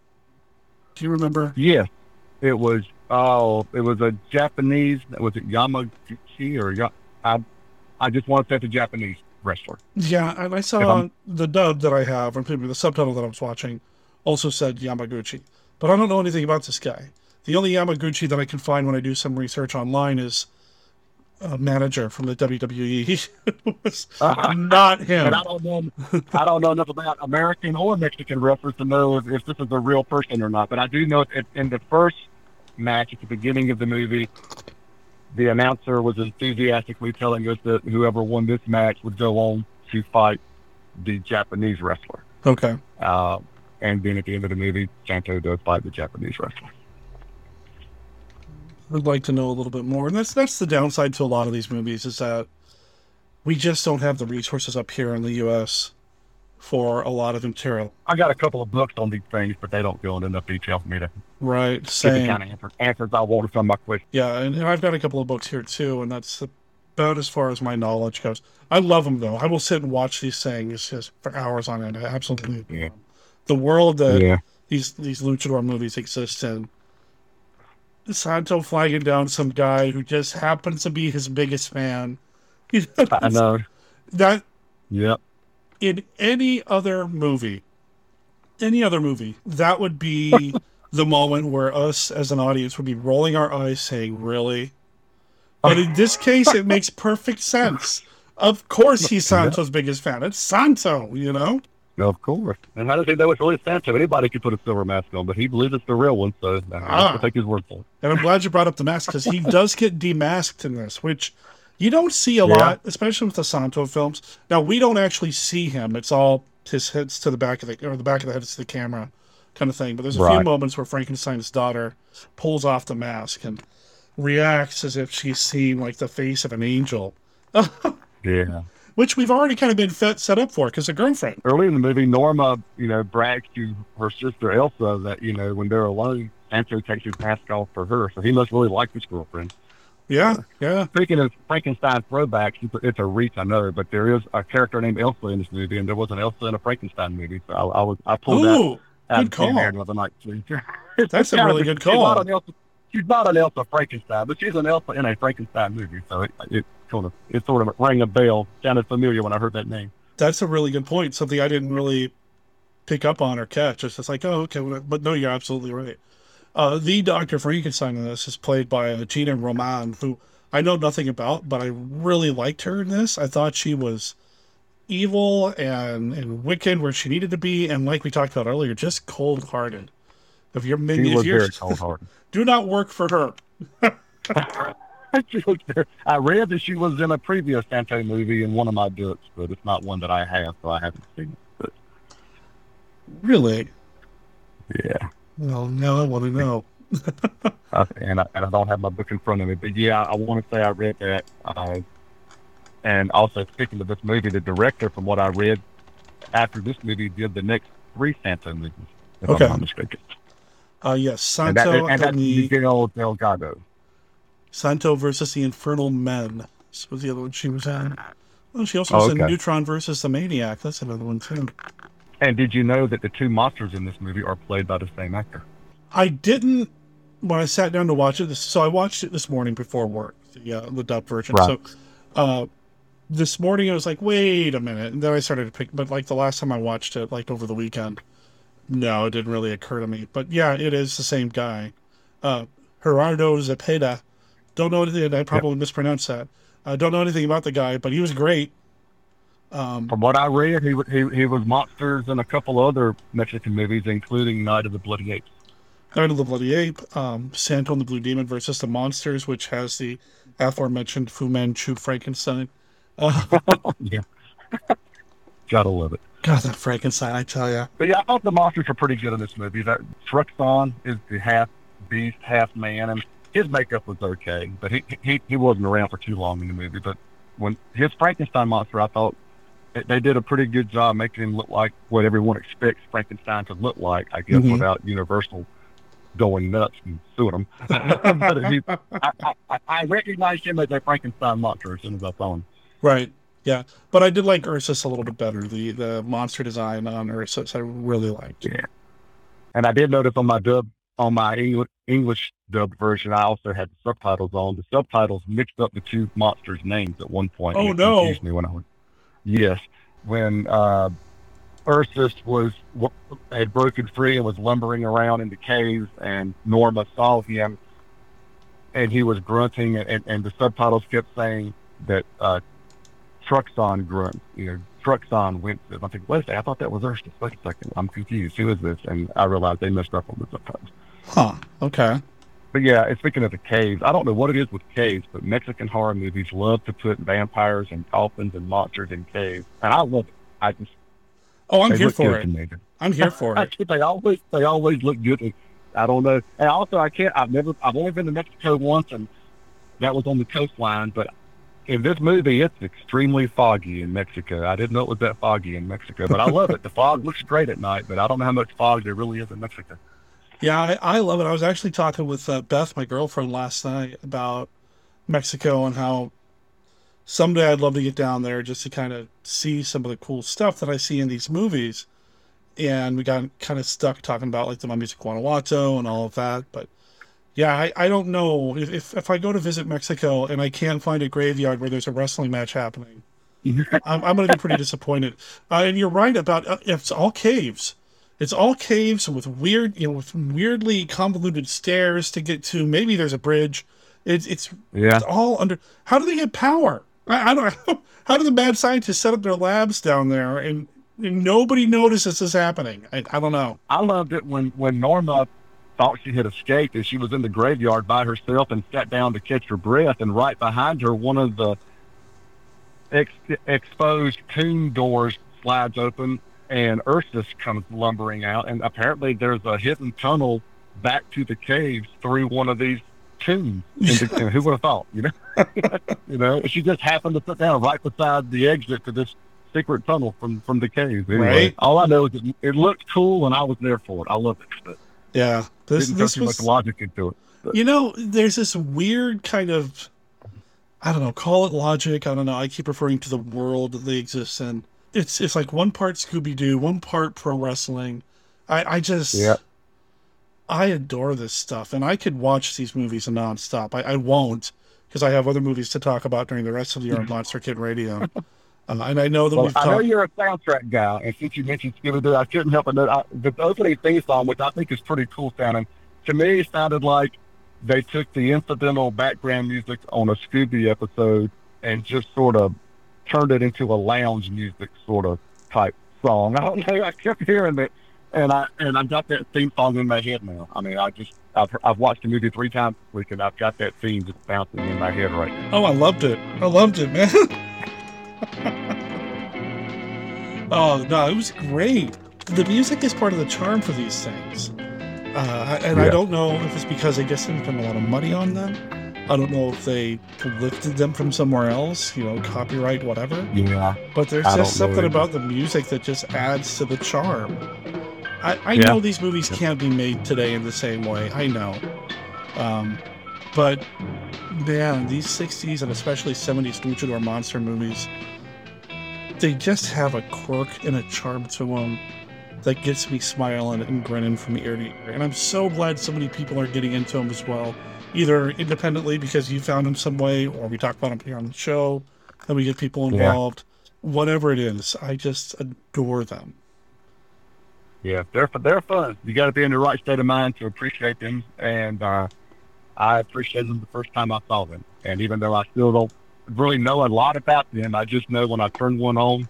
Do you remember? Yeah, it was. Oh, it was a Japanese. Was it Yamaguchi or Ya? I, I just want to say it's a Japanese wrestler. Yeah, and I saw the dub that I have, or maybe the subtitle that I was watching, also said Yamaguchi. But I don't know anything about this guy. The only Yamaguchi that I can find when I do some research online is a manager from the WWE. It was not him. And I don't know. I don't know enough about American or Mexican wrestlers to know if, if this is a real person or not. But I do know in the first match at the beginning of the movie, the announcer was enthusiastically telling us that whoever won this match would go on to fight the Japanese wrestler. Okay. Uh, and then at the end of the movie, Santo does fight the Japanese wrestler. I'd like to know a little bit more. And that's that's the downside to a lot of these movies is that we just don't have the resources up here in the US for a lot of material. I got a couple of books on these things, but they don't go into enough detail for me to Right. Same. kind of answer, answers I wanted from my question. Yeah, and, I've got a couple of books here too, and that's about as far as my knowledge goes. I love them though. I will sit and watch these things just for hours on end. I absolutely. Yeah. The world that Yeah. these these luchador movies exist in. Santo flagging down some guy who just happens to be his biggest fan. I know. that Yep. In any other movie, any other movie, that would be the moment where us as an audience would be rolling our eyes saying, Really? But in this case, it makes perfect sense. Of course, he's Santo's biggest fan. It's Santo, you know? Of course. And how does he know it's really Santo? Anybody could put a silver mask on, but he believes it's the real one, so uh, Ah. I'll take his word for it. And I'm glad you brought up the mask because he does get demasked in this, which you don't see a Yeah. lot, especially with the Santo films. Now we don't actually see him; it's all his head's to the back of the or the back of the head to the camera, kind of thing. But there's a few moments where Frankenstein's daughter pulls off the mask and reacts as if she's seen like the face of an angel, Yeah. which we've already kind of been fet, set up for because a girlfriend. Early in the movie, Norma, you know, brags to her sister Elsa that, you know, when they're alone, Santo takes his mask off for her, so he must really like his girlfriend. Yeah, uh, yeah. Speaking of Frankenstein throwbacks, it's a- reach, I know, but there is a character named Elsa in this movie, and there was an Elsa in a Frankenstein movie, so I, I was I pulled Ooh, that out good call. the night. That's a of really good she's not call. Elsa- She's not an Elsa Frankenstein, but she's an Elsa in a Frankenstein movie, so it, it sort of it sort of rang a bell, sounded familiar when I heard that name. That's a really good point. Something I didn't really pick up on or catch. It's just like, oh, okay. But no, you're absolutely right. Uh, the Dr. Frankenstein in this is played by uh, Gina Romand, who I know nothing about, but I really liked her in this. I thought she was evil and, and wicked where she needed to be. And like we talked about earlier, just cold hearted. If you're maybe She if you're, very cold-hearted. do not work for her. She was there. I read that she was in a previous Santo movie in one of my books, but it's not one that I have, so I haven't seen it. But Really? yeah. Well, now I want to know. And I, and I don't have my book in front of me, but yeah, I want to say I read that. Uh, and also, speaking of this movie, the director, from what I read, after this movie, did the next three Santo movies, if Okay. I'm not mistaken. Uh, yes, And, that, Santo and that's the Miguel Delgado. Santo versus the Infernal Men. This was the other one she was in. Oh, she also Oh, was in okay. Neutron versus the Maniac. That's another one too. And did you know that the two monsters in this movie are played by the same actor? I didn't when I sat down to watch it. This, so I watched it this morning before work, the uh, the dub version. Right. So uh, this morning I was like, wait a minute, and then I started to pick. But like the last time I watched it, like over the weekend, no, it didn't really occur to me. But yeah, it is the same guy, uh, Gerardo Zepeda. Don't know anything. I probably mispronounced that. I don't know anything about the guy, but he was great. Um, From what I read, he, he he was monsters in a couple other Mexican movies, including Night of the Bloody Ape. Night of the Bloody Ape, um, Santo and the Blue Demon versus the Monsters, which has the aforementioned Fu Manchu Frankenstein. Uh, yeah. Gotta love it. God, that Frankenstein, I tell ya. But yeah, I thought the monsters were pretty good in this movie. That Truxon is the half beast, half man, and his makeup was okay, but he he he wasn't around for too long in the movie. But when his Frankenstein monster, I thought they- did a pretty good job making him look like what everyone expects Frankenstein to look like. I guess Mhm. without Universal going nuts and suing him. but he, I, I, I- recognized him as a Frankenstein monster as soon as I saw him. Right. Yeah. But I did like Ursus a little bit better. The the monster design on Ursus, I really liked. Yeah. And I did notice on my dub, on my English, English dubbed version, I also had the subtitles on. The subtitles mixed up the two monsters' names at one point. Oh, no. confused me when I was. Yes, when uh, Ursus was had broken free and was lumbering around in the caves, and Norma saw him, and he was grunting, and, and, the subtitles kept saying that uh, Truxon grunts, you know, Truxon winces. I'm thinking, wait a second, I thought that was Ursus. Wait a second, I'm confused. Who is this? And I realized they messed up on the subtitles. Huh. Okay. But yeah, and speaking of the caves, I don't know what it is with caves, but Mexican horror movies love to put vampires and coffins and monsters in caves, and I love it. I just Oh, I'm here for it. I'm here for it. they always they always look good. I don't know, and also I can't. I've never. I've only been to Mexico once, and that was on the coastline. But in this movie, it's extremely foggy in Mexico. I didn't know it was that foggy in Mexico, but I love it. The fog looks great at night, but I don't know how much fog there really is in Mexico. Yeah, I, I love it. I was actually talking with uh, Beth, my girlfriend, last night about Mexico and how someday I'd love to get down there just to kind of see some of the cool stuff that I see in these movies. And we got kind of stuck talking about like the mummies of Guanajuato and all of that. But yeah, I, I don't know if, if if I go to visit Mexico and I can't find a graveyard where there's a wrestling match happening. I'm, I'm going to be pretty disappointed. Uh, and you're right about uh, it's all caves. It's all caves with weird, you know, with weirdly convoluted stairs to get to. Maybe there's a bridge. It's it's, Yeah. it's all under. How do they get power? I, I don't. How do the mad scientists set up their labs down there? And nobody notices this happening. I, I don't know. I loved it when when Norma thought she had escaped and she was in the graveyard by herself and sat down to catch her breath, and right behind her, one of the ex- exposed tomb doors slides open, and Ursus comes lumbering out, and apparently there's a hidden tunnel back to the caves through one of these tombs. And, who would have thought? You know, you know, she just happened to sit down right beside the exit to this secret tunnel from from the caves. Anyway, Right. all I know is it, it looked cool, and I was there for it. I loved it. But Yeah, this didn't this too was much logic into it. But- You know, there's this weird kind of, I don't know, call it logic. I don't know. I keep referring to the world that they exist in. It's it's like one part Scooby Doo, one part pro wrestling. I I just Yeah. I adore this stuff, and I could watch these movies nonstop. I, I won't because I have other movies to talk about during the rest of the year on Monster Kid Radio. Uh, and I know that Well, we've I know you're a soundtrack guy, and since you mentioned Scooby Doo, I couldn't help but note I, the opening theme song, which I think is pretty cool sounding. To me, it sounded like they took the incidental background music on a Scooby episode and just sort of turned it into a lounge music sort of type song. I don't know. I kept hearing it, and I and I've got that theme song in my head now. I mean, I just I've I've watched the movie three times this week, and I've got that theme just bouncing in my head right now. Oh, I loved it. I loved it, man. oh no, it was great. The music is part of the charm for these things, uh, and I don't know if it's because they just didn't spend a lot of money on them. I don't know if they lifted them from somewhere else, you know, copyright, whatever. Yeah, But there's I just something about the music that just adds to the charm. I, I Yeah. know these movies can't be made today in the same way. I know. Um, but man, these 60s and especially 70s luchador monster movies, they just have a quirk and a charm to them that gets me smiling and grinning from ear to ear. And I'm so glad so many people are getting into them as well, either independently because you found them some way, or we talk about them here on the show, and we get people Yeah. involved. Whatever it is, I just adore them. Yeah, they're they're fun. You got to be in the right state of mind to appreciate them, and uh, I appreciated them the first time I saw them. And even though I still don't really know a lot about them, I just know when I turn one on,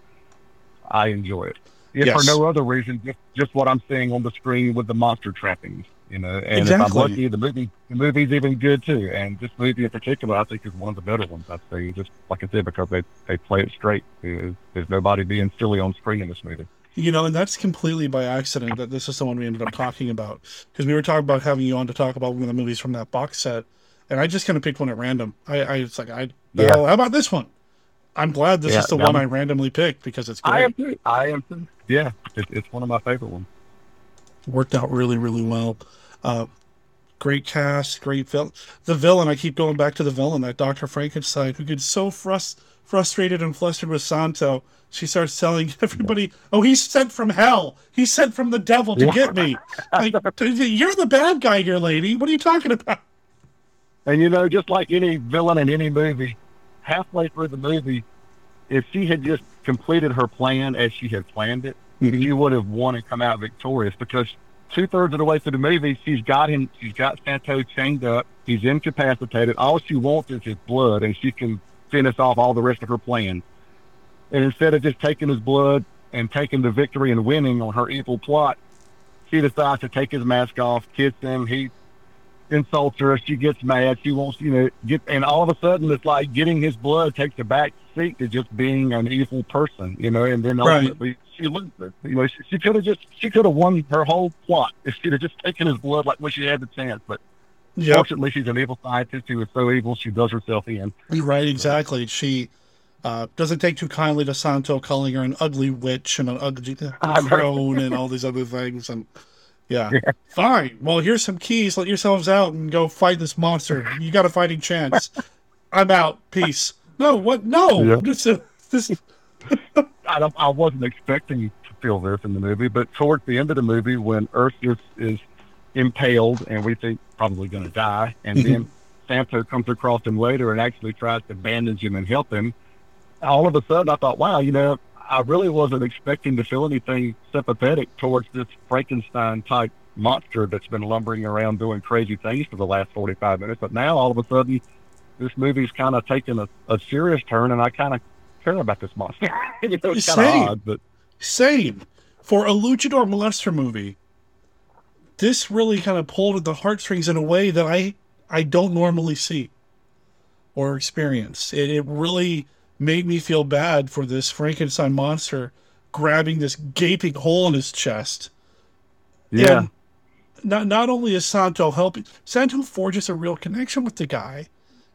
I enjoy it. If Yes. for no other reason, just just what I'm seeing on the screen with the monster trappings, you know. And if I'm lucky, the movie the movie's even good too. And this movie in particular, I think is one of the better ones I've seen. Just like I said, because they they play it straight. There's, there's nobody being silly on screen in this movie. You know, and that's completely by accident that this is the one we ended up talking about because we were talking about having you on to talk about one of the movies from that box set, and I just kind of picked one at random. I, I was like, I, Yeah. well, how about this one? I'm glad this Yeah, is the one- I randomly picked because it's great. I am too. I am too. Yeah, it, it's one of my favorite ones. Worked out really, really well. Uh, great cast, great villain. The villain, I keep going back to the villain, that Dr. Frankenstein, who gets so frus- frustrated and flustered with Santo. She starts telling everybody, "Oh, he's sent from hell. He's sent from the devil to get me." Like, you're the bad guy here, lady. What are you talking about? And you know, just like any villain in any movie, halfway through the movie, if she had just completed her plan as she had planned it, she would have won and come out victorious because two thirds of the way through the movie, she's got him, she's got Santo chained up, he's incapacitated. All she wants is his blood, and she can finish off all the rest of her plan. And instead of just taking his blood and taking the victory and winning on her evil plot, she decides to take his mask off, kiss him. He insults her. She gets mad. She wants, you know, get, and all of a sudden it's like getting his blood takes a back seat to just being an evil person, you know, and then Right. ultimately she loses. You know, she, she could have just, she could have won her whole plot if she'd have just taken his blood like when she had the chance. But Yep. fortunately, she's an evil scientist who is so evil she does herself in. You're right, exactly. She uh, doesn't take too kindly to Santo calling her an ugly witch and an ugly crone and all these other things. And yeah. fine. Well, here's some keys. Let yourselves out and go fight this monster. You got a fighting chance. I'm out. Peace. No, what? No. Yeah. This, this, I, I wasn't expecting to feel this in the movie, but towards the end of the movie, when Ursus is impaled and we think probably going to die, and mm-hmm. then Santo comes across him later and actually tries to bandage him and help him, all of a sudden I thought, wow, you know, I really wasn't expecting to feel anything sympathetic towards this Frankenstein type monster that's been lumbering around doing crazy things for the last 45 minutes. But now all of a sudden, this movie's kind of taken a, a serious turn, and I kind of care about this monster. you know, it's kind Same. of odd, but Same. For a luchador molester movie, this really kind of pulled at the heartstrings in a way that I I don't normally see or experience. It, it really made me feel bad for this Frankenstein monster grabbing this gaping hole in his chest. Yeah. And not not only is Santo helping, Santo forges a real connection with the guy,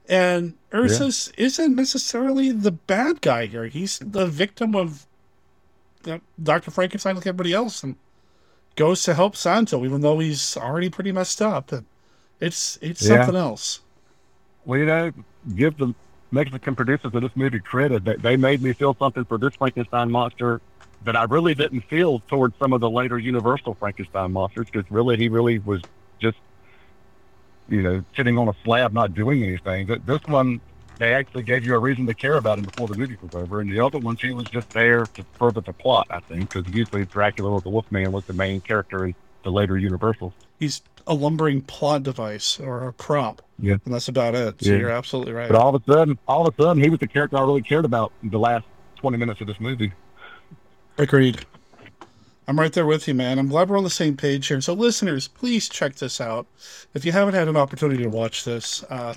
and Ursus isn't necessarily the bad guy here. He's the victim of you know, Dr. Frankenstein like everybody else, and goes to help Santo even though he's already pretty messed up. And it's it's Yeah. something else. Well, you know, give the Mexican producers of this movie credit. They, they made me feel something for this Frankenstein monster that I really didn't feel towards some of the later Universal Frankenstein monsters because really, he really was just, you know, sitting on a slab not doing anything. This one, they actually gave you a reason to care about him before the movie was over. And the other ones, he was just there to further the plot, I think, because usually Dracula or the Wolfman was the main character in the later Universal. He's a lumbering plot device or a prop, Yeah. and that's about it. So Yeah. you're absolutely right. But all of a sudden, all of a sudden, he was the character I really cared about the last 20 minutes of this movie. I agreed. I'm right there with you, man. I'm glad we're on the same page here. So, listeners, please check this out. If you haven't had an opportunity to watch this, uh,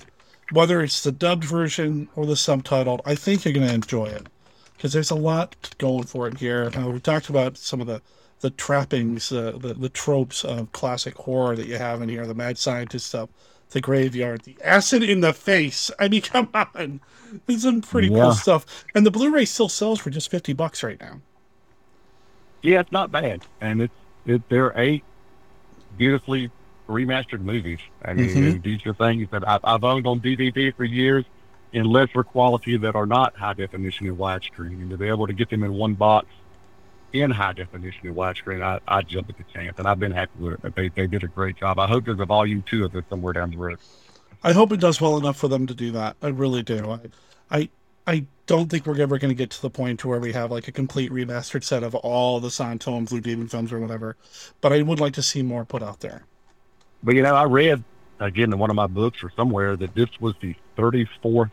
whether it's the dubbed version or the subtitled, I think you're going to enjoy it because there's a lot going for it here. Uh, we talked about some of the the trappings, uh, the the tropes of classic horror that you have in here, the mad scientist stuff, the graveyard, the acid in the face. I mean, come on, there's some pretty Yeah. cool stuff. And the Blu-ray still sells for just fifty bucks right now. Yeah, it's not bad, and it's it, they're eight beautifully remastered movies. I mean, Mhm. these are things that I've, I've owned on DVD for years in lesser quality that are not high definition and widescreen, and to be able to get them in one box in high definition and widescreen, I, I jump at the chance, and I've been happy with it. They they did a great job. I hope there's a volume two of it somewhere down the road. I hope it does well enough for them to do that. I really do. I, I, I don't think we're ever going to get to the point to where we have like a complete remastered set of all the Santo and Blue Demon films or whatever. But I would like to see more put out there. But you know, I read again in one of my books or somewhere that this was the 34th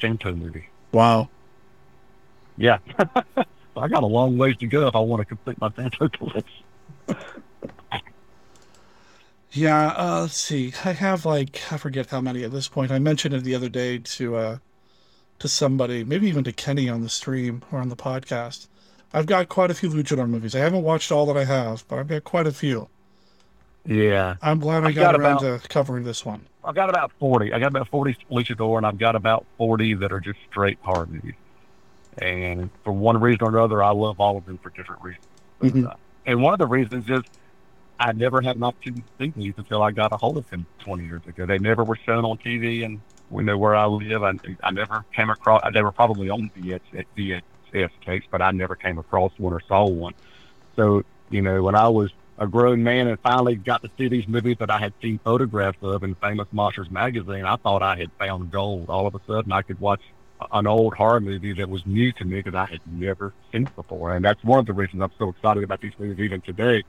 Santo movie. Wow. Yeah. I got a long ways to go if I want to complete my Santo collection. Yeah. Uh, let's see. I have like I forget how many at this point. I mentioned it the other day to uh, to somebody, maybe even to Kenny on the stream or on the podcast. I've got quite a few Luchador movies. I haven't watched all that I have, but I've got quite a few. Yeah. I'm glad I I've got, got around about- to covering this one. I've got about 40. I got about 40 Luchador, and I've got about 40 that are just straight horror movies. And for one reason or another, I love all of them for different reasons. Mhm. And one of the reasons is I never had an opportunity to see these until I got a hold of them 20 years ago. They never were shown on TV, and we know where I live. I, I never came across. They were probably on VHS, VHS tapes, but I never came across one or saw one. So you know, when I was a grown man and finally got to see these movies that I had seen photographs of in Famous Monsters magazine, I thought I had found gold. All of a sudden, I could watch an old horror movie that was new to me that I had never seen before, and that's one of the reasons I'm so excited about these movies even today.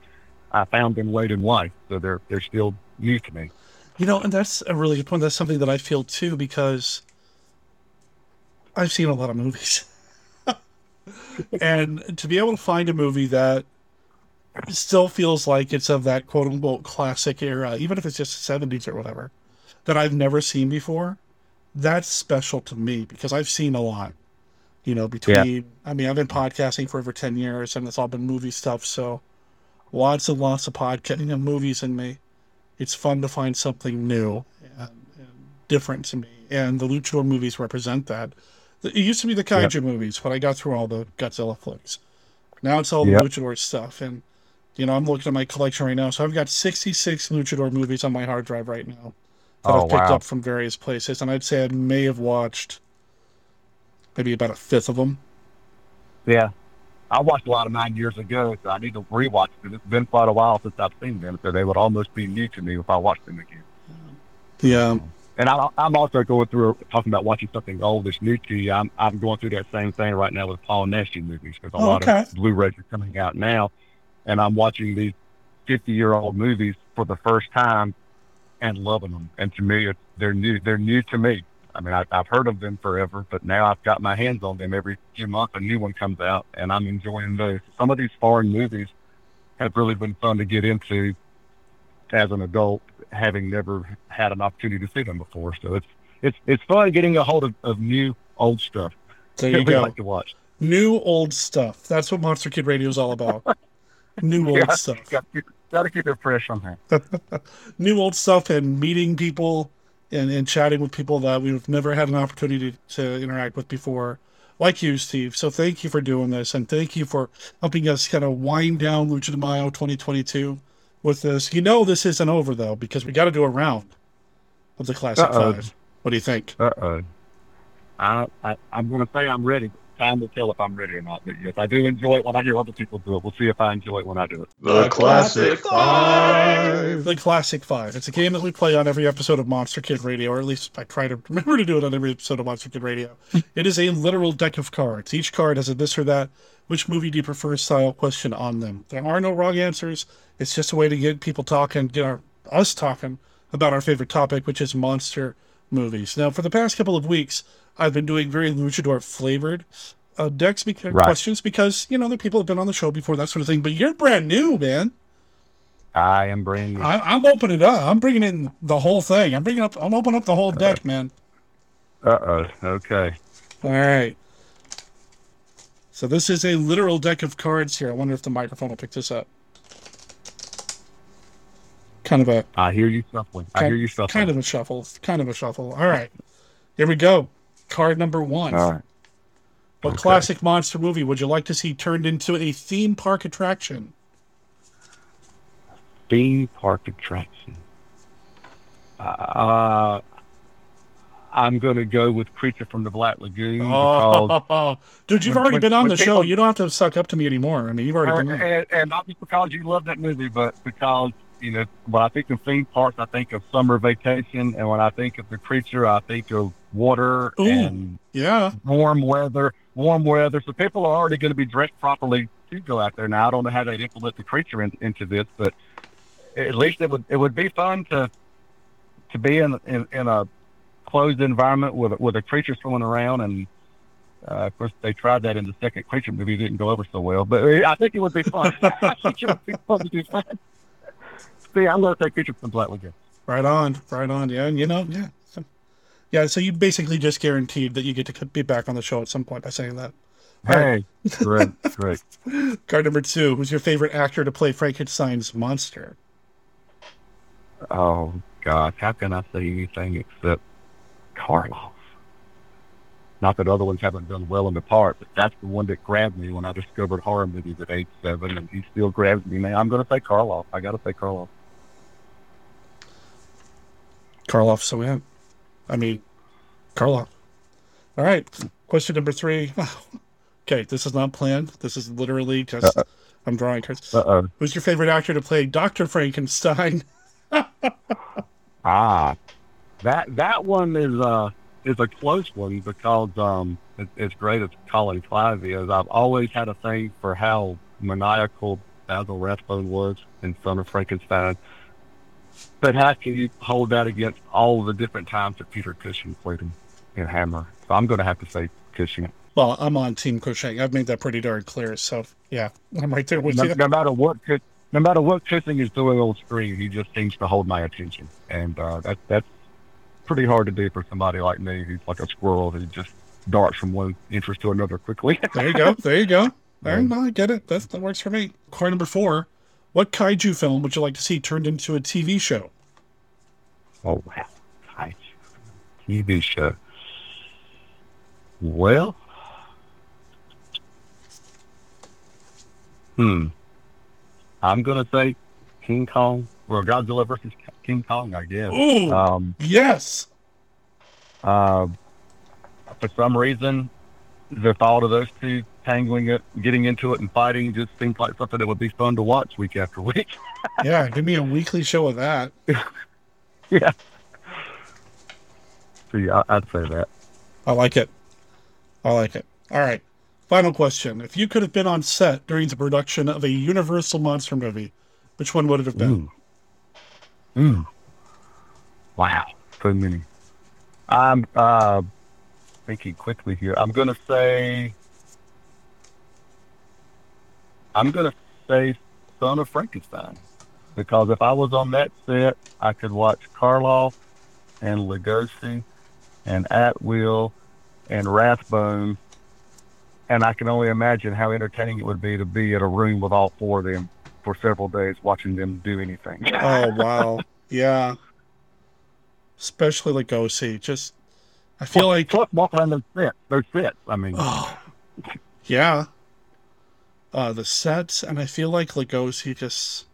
I found them late in life, so they're they're still new to me. You know, and that's a really good point. That's something that I feel too because I've seen a lot of movies. and to be able to find a movie that still feels like it's of that quote unquote classic era, even if it's just the 70s or whatever, that I've never seen before, that's special to me because I've seen a lot. You know, between, I mean, I've been podcasting for over 10 years and it's all been movie stuff. So lots and lots of podcasting and movies in me it's fun to find something new and, and different to me. And the Luchador movies represent that. It used to be the kaiju movies, but I got through all the Godzilla flicks. Now it's all Yep. the Luchador stuff. And, you know, I'm looking at my collection right now. So I've got 66 Luchador movies on my hard drive right now that Oh, I've picked wow. up from various places. And I'd say I may have watched maybe about a fifth of them. Yeah. I watched a lot of mine years ago, so I need to rewatch them. It's been quite a while since I've seen them, so they would almost be new to me if I watched them again. Yeah. Um, and I, I'm also going through talking about watching something old that's new to you. I'm I'm going through that same thing right now with Paul Naschy movies because a Oh, lot okay. of Blu-rays are coming out now, and I'm watching these 50 year old movies for the first time and loving them. And to me, they're new. They're new to me. I mean, I, I've heard of them forever, but now I've got my hands on them. Every few months, a new one comes out, and I'm enjoying those. Some of these foreign movies have really been fun to get into as an adult, having never had an opportunity to see them before. So it's it's it's fun getting a hold of, of new old stuff. There you go. like to watch. New old stuff. That's what Monster Kid Radio is all about. New old Yeah, stuff. Got, got to keep it fresh on hand. New old stuff and meeting people and, and chatting with people that we've never had an opportunity to interact with before, like you, Steve. So thank you for doing this and thank you for helping us kind of wind down Lucha de Mayo 2022 with this. You know this isn't over though because we got to do a round of the Classic Uh-oh. Five. What do you think? Uh oh. I, I I'm going to say I'm ready. Time to tell if I'm ready or not. But yes, I do enjoy it when I hear other people do it. We'll see if I enjoy it when I do it. The Classic Five. The Classic Five. It's a game that we play on every episode of Monster Kid Radio, or at least I try to remember to do it on every episode of Monster Kid Radio. it is a literal deck of cards. Each card has a this or that, which movie do you prefer style question on them. There are no wrong answers. It's just a way to get people talking, get our, us talking about our favorite topic, which is monster movies. Now, for the past couple of weeks, I've been doing very luchador flavored uh, decks because Right. questions because, you know, the people have been on the show before, that sort of thing. But you're brand new, man. I am brand new. I, I'm opening it up. I'm bringing in the whole thing. I'm bringing up. I'm opening up the whole deck, man. Uh oh. Okay. All right. So this is a literal deck of cards here. I wonder if the microphone will pick this up. Kind of a I hear you shuffling. I hear you shuffling. kind of a shuffle. Kind of a shuffle. All right. Here we go. Card number one. All right. What classic monster movie would you like to see turned into a theme park attraction? theme park attraction. Uh, I'm going to go with Creature from the Black Lagoon. Oh, dude, you've when- already when- been on the show. You don't have to suck up to me anymore. I mean, you've already been and, and not just because you love that movie, but because you know when I think of theme parks, I think of summer vacation, and when I think of the creature, I think of water Ooh, and yeah, warm weather. Warm weather. So people are already going to be dressed properly to go out there. Now I don't know how they'd implement the creature in, into this, but at least it would it would be fun to to be in in, in a closed environment with with a creature swimming around and. Uh, of course, they tried that in the second creature movie. It didn't go over so well, but I think it would be fun. I think it would be fun to do fun. See, I'm going to take creature from Black Lagoon. Right on, right on. Yeah, and you know, yeah, yeah. So you basically just guaranteed that you get to be back on the show at some point by saying that. Hey, great, great. Card number two. Who's your favorite actor to play Frankenstein's monster? Oh God, how can I say anything except Karloff? Not that other ones haven't done well in the part, but that's the one that grabbed me when I discovered horror movies at age seven, and he still grabs me now. I'm going to say Karloff. I got to say Karloff. Karloff. So yeah, I mean, Karloff. All right. Question number three. okay, this is not planned. This is literally just Uh-uh. I'm drawing cards. Uh-oh. Who's your favorite actor to play Doctor Frankenstein? Ah, that that one is uh is a close one because um as, as great as Colin Clive is, I've always had a thing for how maniacal Basil Rathbone was in Son of Frankenstein. But how can you hold that against all the different times that Peter Cushing played him in Hammer? So I'm going to have to say Cushing. Well, I'm on Team Cushing. I've made that pretty darn clear. So yeah, I'm right there with No, you. no matter what, no matter what Cushing is doing on screen, he just seems to hold my attention, and uh, that that's pretty hard to do for somebody like me who's like a squirrel who just darts from one interest to another quickly. There you go. There you go. No, I get it. That that works for me. Card number four. What kaiju film would you like to see turned into a TV show? Oh wow, Hi. TV show. Well, hmm, I'm gonna say King Kong or Godzilla versus King Kong. I guess. Ooh, Um, yes. Uh, for some reason, the thought of those two tangling it, getting into it, and fighting just seems like something that would be fun to watch week after week. Yeah, give me a weekly show of that. yeah. Yeah, I- I'd say that. I like it. I like it. All right. Final question. If you could have been on set during the production of a Universal monster movie, which one would it have been? Ooh. Ooh. Wow. So many. I'm uh, thinking quickly here. I'm going to say. I'm going to say Son of Frankenstein. Because if I was on that set, I could watch Karloff and Lugosi and Atwill and Rathbone. And I can only imagine how entertaining it would be to be at a room with all four of them for several days watching them do anything. oh wow, yeah. Especially Lugosi, just I feel like plus walk around those sets. Those sets. I mean, oh, yeah. Uh, the sets, and I feel like Lugosi just.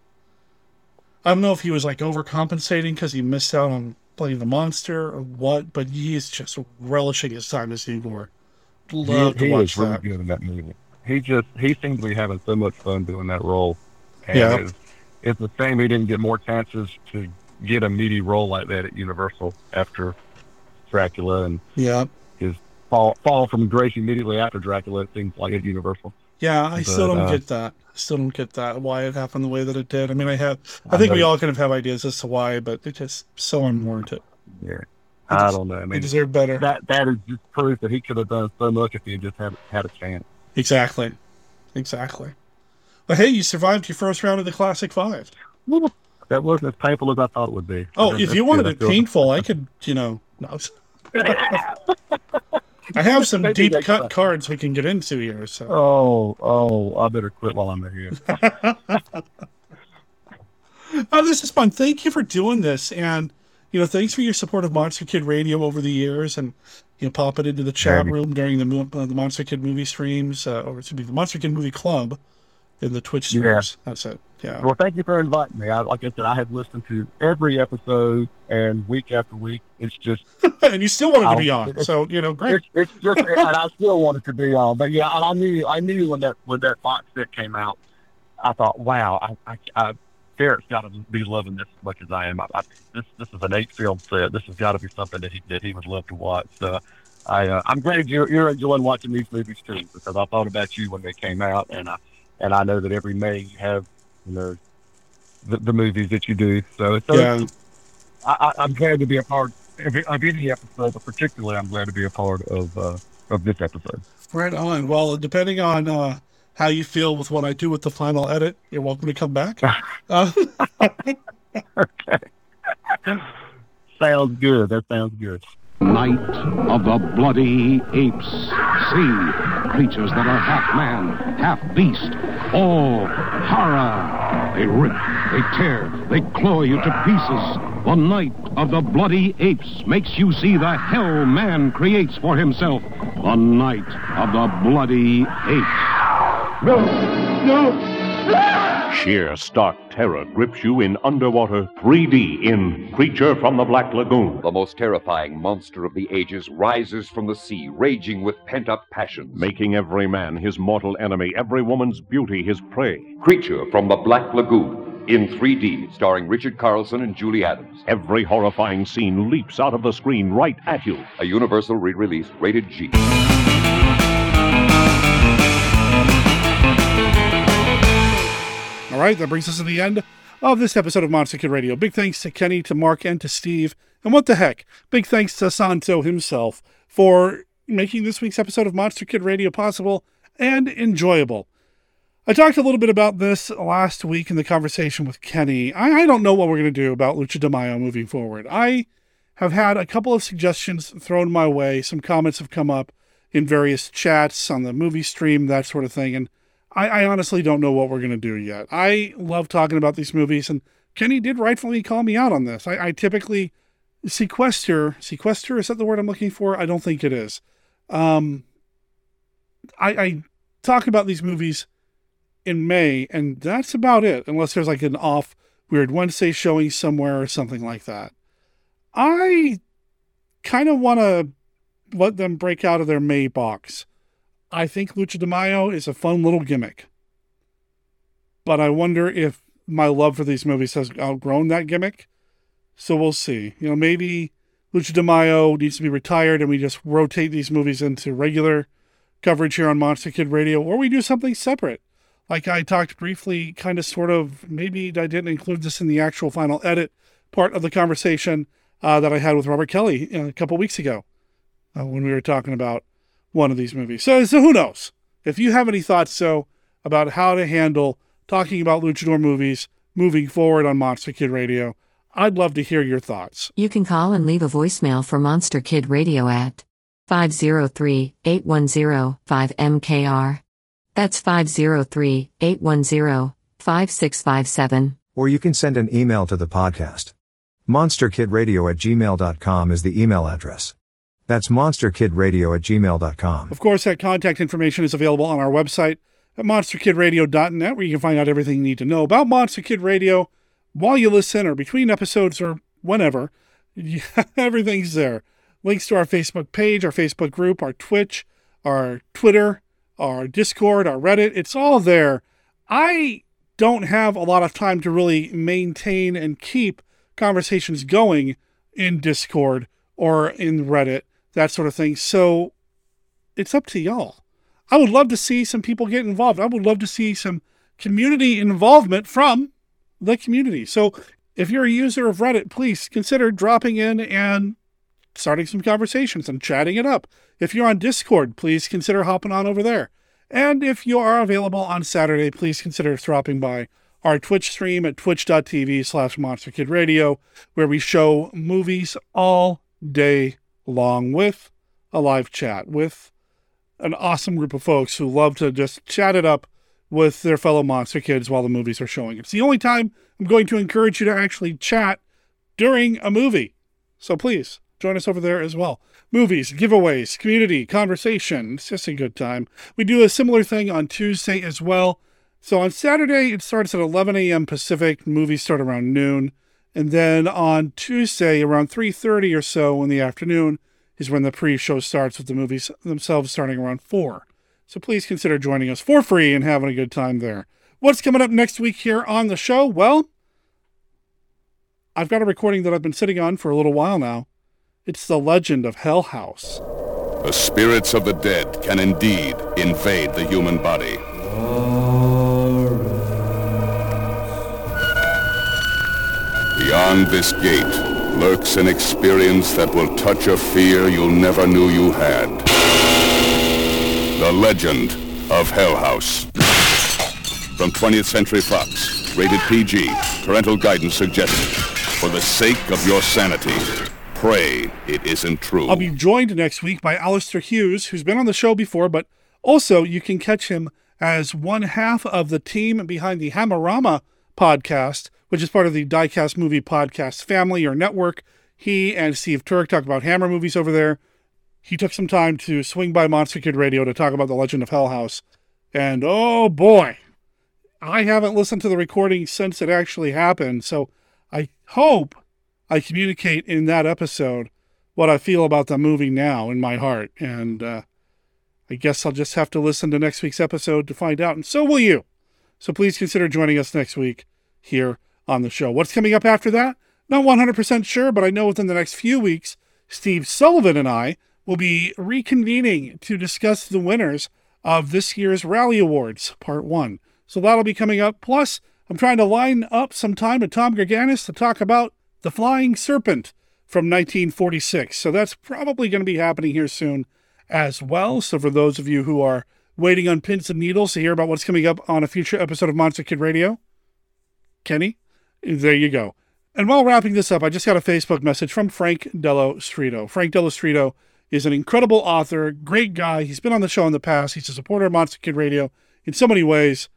I don't know if he was like overcompensating because he missed out on playing the monster or what, but he's just relishing his time as Igor. Love he, he to watch was really good in that movie. He just he seemed to be having so much fun doing that role. And Yeah. it's, it's a shame he didn't get more chances to get a meaty role like that at Universal after Dracula and Yeah. his fall fall from grace immediately after Dracula. It seems like at Universal. Yeah, I still don't uh, get that. I still don't get that why it happened the way that it did. I mean, I have, I I think we all kind of have ideas as to why, but it just so unwarranted. Yeah. I don't know. I mean, deserve better. That that is just proof that he could have done so much if he just had had a chance. Exactly, exactly. But hey, you survived your first round of the Classic Five. That wasn't as painful as I thought it would be. Oh, if you wanted good. It painful, I could, you know. No. I have some Maybe deep cut time. cards we can get into here. So Oh, oh, I better quit while I'm here. Oh, this is fun. Thank you for doing this, and you know, thanks for your support of Monster Kid Radio over the years, and you know, pop it into the chat Maybe. room during the uh, the Monster Kid movie streams, uh, or it should be the Monster Kid Movie Club in the Twitch Yeah. streams. That's it. Yeah. Well, thank you for inviting me. I, like I said, I have listened to every episode, and week after week, it's just. and you still wanted to be on, so you know, great. It's, it's just, and I still wanted to be on, but yeah, I knew, I knew when that when that Fox set came out, I thought, wow, I, I, I Garrett's got to be loving this as much as I am. I, I, this, this is an eight film set. This has got to be something that he that he would love to watch. So, I, uh, I'm glad you're, you're enjoying watching these movies too, because I thought about you when they came out, and I, and I know that every May you have, you know, the, the movies that you do. So, so Yeah. I, I, I'm glad to be a part of, of any episode, but particularly I'm glad to be a part of uh, of this episode. Right on. Well, depending on uh, how you feel with what I do with the final edit, you're welcome to come back. Uh, Sounds good. That sounds good. Night of the Bloody Apes. See, creatures that are half man, half beast, all horror. They rip, they tear, they claw you to pieces. The Night of the Bloody Apes makes you see the hell man creates for himself. The Night of the Bloody Apes. No! No! Sheer stark terror grips you in underwater 3D in Creature from the Black Lagoon. The most terrifying monster of the ages rises from the sea, raging with pent up passions. Making every man his mortal enemy, every woman's beauty his prey. Creature from the Black Lagoon in 3D, starring Richard Carlson and Julie Adams. Every horrifying scene leaps out of the screen right at you. A Universal re release, rated G. All right, that brings us to the end of this episode of Monster Kid Radio. Big thanks to Kenny, to Mark, and to Steve. And what the heck, big thanks to Santo himself for making this week's episode of Monster Kid Radio possible and enjoyable. I talked a little bit about this last week in the conversation with Kenny. I, I don't know what we're going to do about Lucha de Mayo moving forward. I have had a couple of suggestions thrown my way. Some comments have come up in various chats on the movie stream, that sort of thing. And I, I honestly don't know what we're going to do yet. I love talking about these movies, and Kenny did rightfully call me out on this. I, I typically sequester, sequester, is that the word I'm looking for? I don't think it is. Um, I, I talk about these movies in May, and that's about it, unless there's like an off Weird Wednesday showing somewhere or something like that. I kind of want to let them break out of their May box. I think Lucha de Mayo is a fun little gimmick. But I wonder if my love for these movies has outgrown that gimmick. So we'll see. You know, maybe Lucha de Mayo needs to be retired and we just rotate these movies into regular coverage here on Monster Kid Radio, or we do something separate. Like I talked briefly, kind of sort of, maybe I didn't include this in the actual final edit part of the conversation uh, that I had with Robert Kelly uh, a couple weeks ago uh, when we were talking about one of these movies. So, so who knows? If you have any thoughts, so about how to handle talking about luchador movies moving forward on Monster Kid Radio, I'd love to hear your thoughts. You can call and leave a voicemail for Monster Kid Radio at 503 810 5MKR. That's 503 810 5657. Or you can send an email to the podcast. MonsterKidRadio at gmail.com is the email address. That's monsterkidradio at gmail.com. Of course, that contact information is available on our website at monsterkidradio.net, where you can find out everything you need to know about Monster Kid Radio while you listen or between episodes or whenever. Everything's there. Links to our Facebook page, our Facebook group, our Twitch, our Twitter, our Discord, our Reddit. It's all there. I don't have a lot of time to really maintain and keep conversations going in Discord or in Reddit, that sort of thing. So it's up to y'all. I would love to see some people get involved. I would love to see some community involvement from the community. So if you're a user of Reddit, please consider dropping in and starting some conversations and chatting it up. If you're on Discord, please consider hopping on over there. And if you are available on Saturday, please consider dropping by our Twitch stream at twitch.tv slash monsterkidradio, where we show movies all day long with a live chat with an awesome group of folks who love to just chat it up with their fellow monster kids while the movies are showing. It's the only time I'm going to encourage you to actually chat during a movie. So please join us over there as well. Movies, giveaways, community, conversation. It's just a good time. We do a similar thing on Tuesday as well. So on Saturday, it starts at 11 a.m. Pacific. Movies start around noon. And then on Tuesday, around 3.30 or so in the afternoon, is when the pre-show starts with the movies themselves starting around 4. So please consider joining us for free and having a good time there. What's coming up next week here on the show? Well, I've got a recording that I've been sitting on for a little while now. It's the legend of Hell House. The spirits of the dead can indeed invade the human body. Beyond this gate lurks an experience that will touch a fear you never knew you had. The Legend of Hell House. From 20th Century Fox. Rated PG. Parental guidance suggested. For the sake of your sanity, pray it isn't true. I'll be joined next week by Alistair Hughes, who's been on the show before, but also you can catch him as one half of the team behind the Hammerama podcast, which is part of the Diecast Movie Podcast family or network. He and Steve Turk talk about Hammer movies over there. He took some time to swing by Monster Kid Radio to talk about The Legend of Hell House. And oh boy, I haven't listened to the recording since it actually happened. So I hope I communicate in that episode what I feel about the movie now in my heart. And uh, I guess I'll just have to listen to next week's episode to find out. And so will you. So please consider joining us next week here on the show. What's coming up after that? Not 100% sure, but I know within the next few weeks, Steve Sullivan and I will be reconvening to discuss the winners of this year's Rondo Awards, Part 1. So that'll be coming up. Plus, I'm trying to line up some time with Tom Garganis to talk about The Flying Serpent from 1946. So that's probably going to be happening here soon as well. So for those of you who are waiting on pins and needles to hear about what's coming up on a future episode of Monster Kid Radio, Kenny, there you go. And while wrapping this up, I just got a Facebook message from Frank Dello Stritto. Frank Dello Stritto is an incredible author, great guy. He's been on the show in the past. He's a supporter of Monster Kid Radio in so many ways.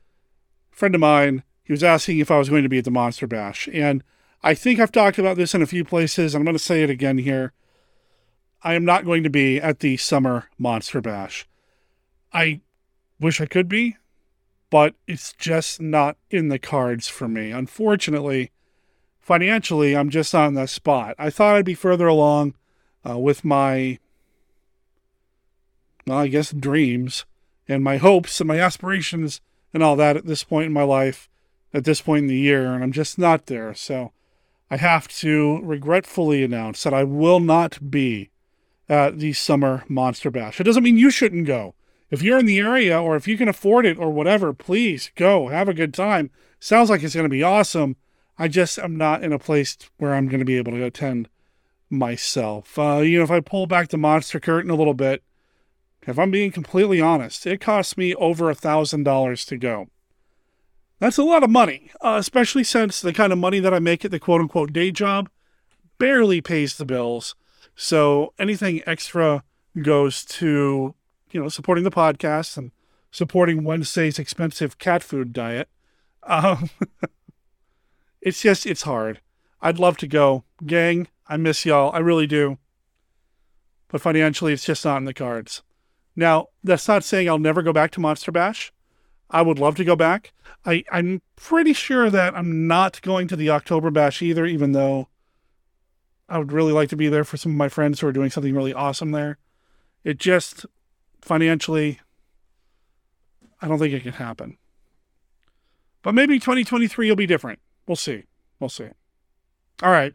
Friend of mine, he was asking if I was going to be at the Monster Bash. And I think I've talked about this in a few places. I'm going to say it again here. I am not going to be at the Summer Monster Bash. I wish I could be, but it's just not in the cards for me. Unfortunately, financially, I'm just on that spot. I thought I'd be further along uh, with my, well, I guess, dreams and my hopes and my aspirations and all that at this point in my life, at this point in the year, and I'm just not there. So I have to regretfully announce that I will not be at the Summer Monster Bash. It doesn't mean you shouldn't go. If you're in the area or if you can afford it or whatever, please go. Have a good time. Sounds like it's going to be awesome. I just am not in a place where I'm going to be able to attend myself. Uh, you know, if I pull back the monster curtain a little bit, if I'm being completely honest, it cost me over a thousand dollars to go. That's a lot of money, uh, especially since the kind of money that I make at the quote unquote day job barely pays the bills. So anything extra goes to, you know, supporting the podcast and supporting Wednesday's expensive cat food diet. Um, it's just, it's hard. I'd love to go. Gang, I miss y'all. I really do. But financially, it's just not in the cards. Now, that's not saying I'll never go back to Monster Bash. I would love to go back. I, I'm pretty sure that I'm not going to the October Bash either, even though I would really like to be there for some of my friends who are doing something really awesome there. It just financially, I don't think it can happen. But maybe 2023 will be different. We'll see. We'll see. All right.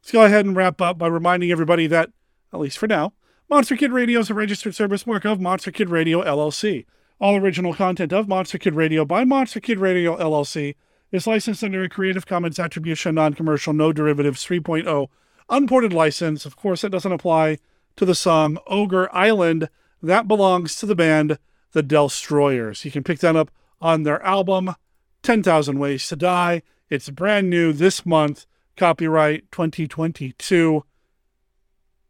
Let's go ahead and wrap up by reminding everybody that, at least for now, Monster Kid Radio is a registered service work of Monster Kid Radio LLC. All original content of Monster Kid Radio by Monster Kid Radio LLC is licensed under a Creative Commons Attribution Non Commercial No Derivatives 3.0 unported license. Of course, that doesn't apply to the song Ogre Island. That belongs to the band The Delstroyers. You can pick that up on their album 10,000 Ways to Die. It's brand new this month, copyright 2022.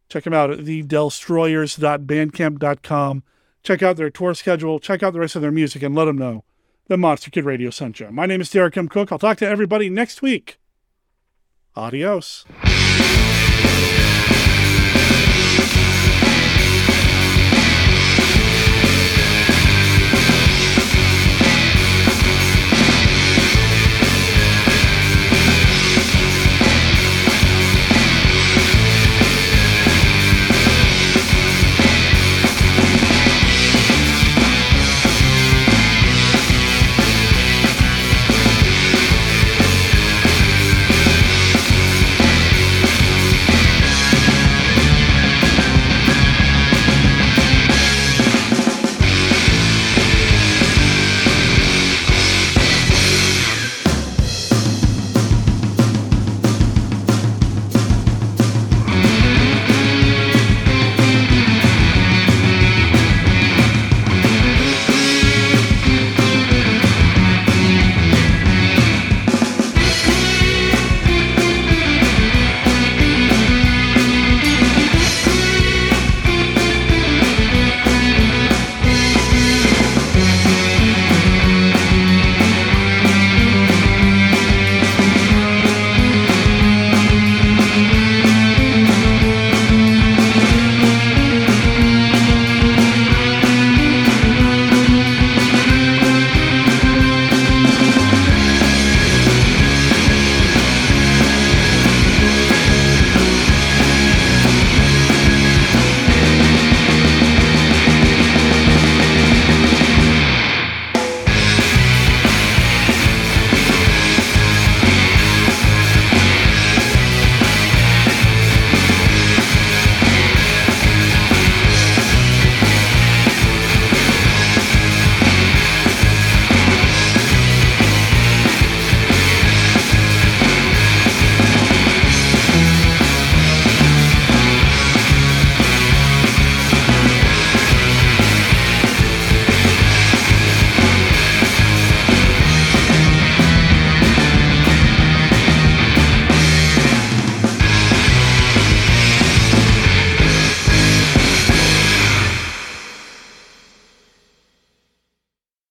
Check them out at thedelstroyers.bandcamp.com. Check out their tour schedule, check out the rest of their music, and let them know that Monster Kid Radio you. My name is Derek M. Koch. I'll talk to everybody next week. Adios.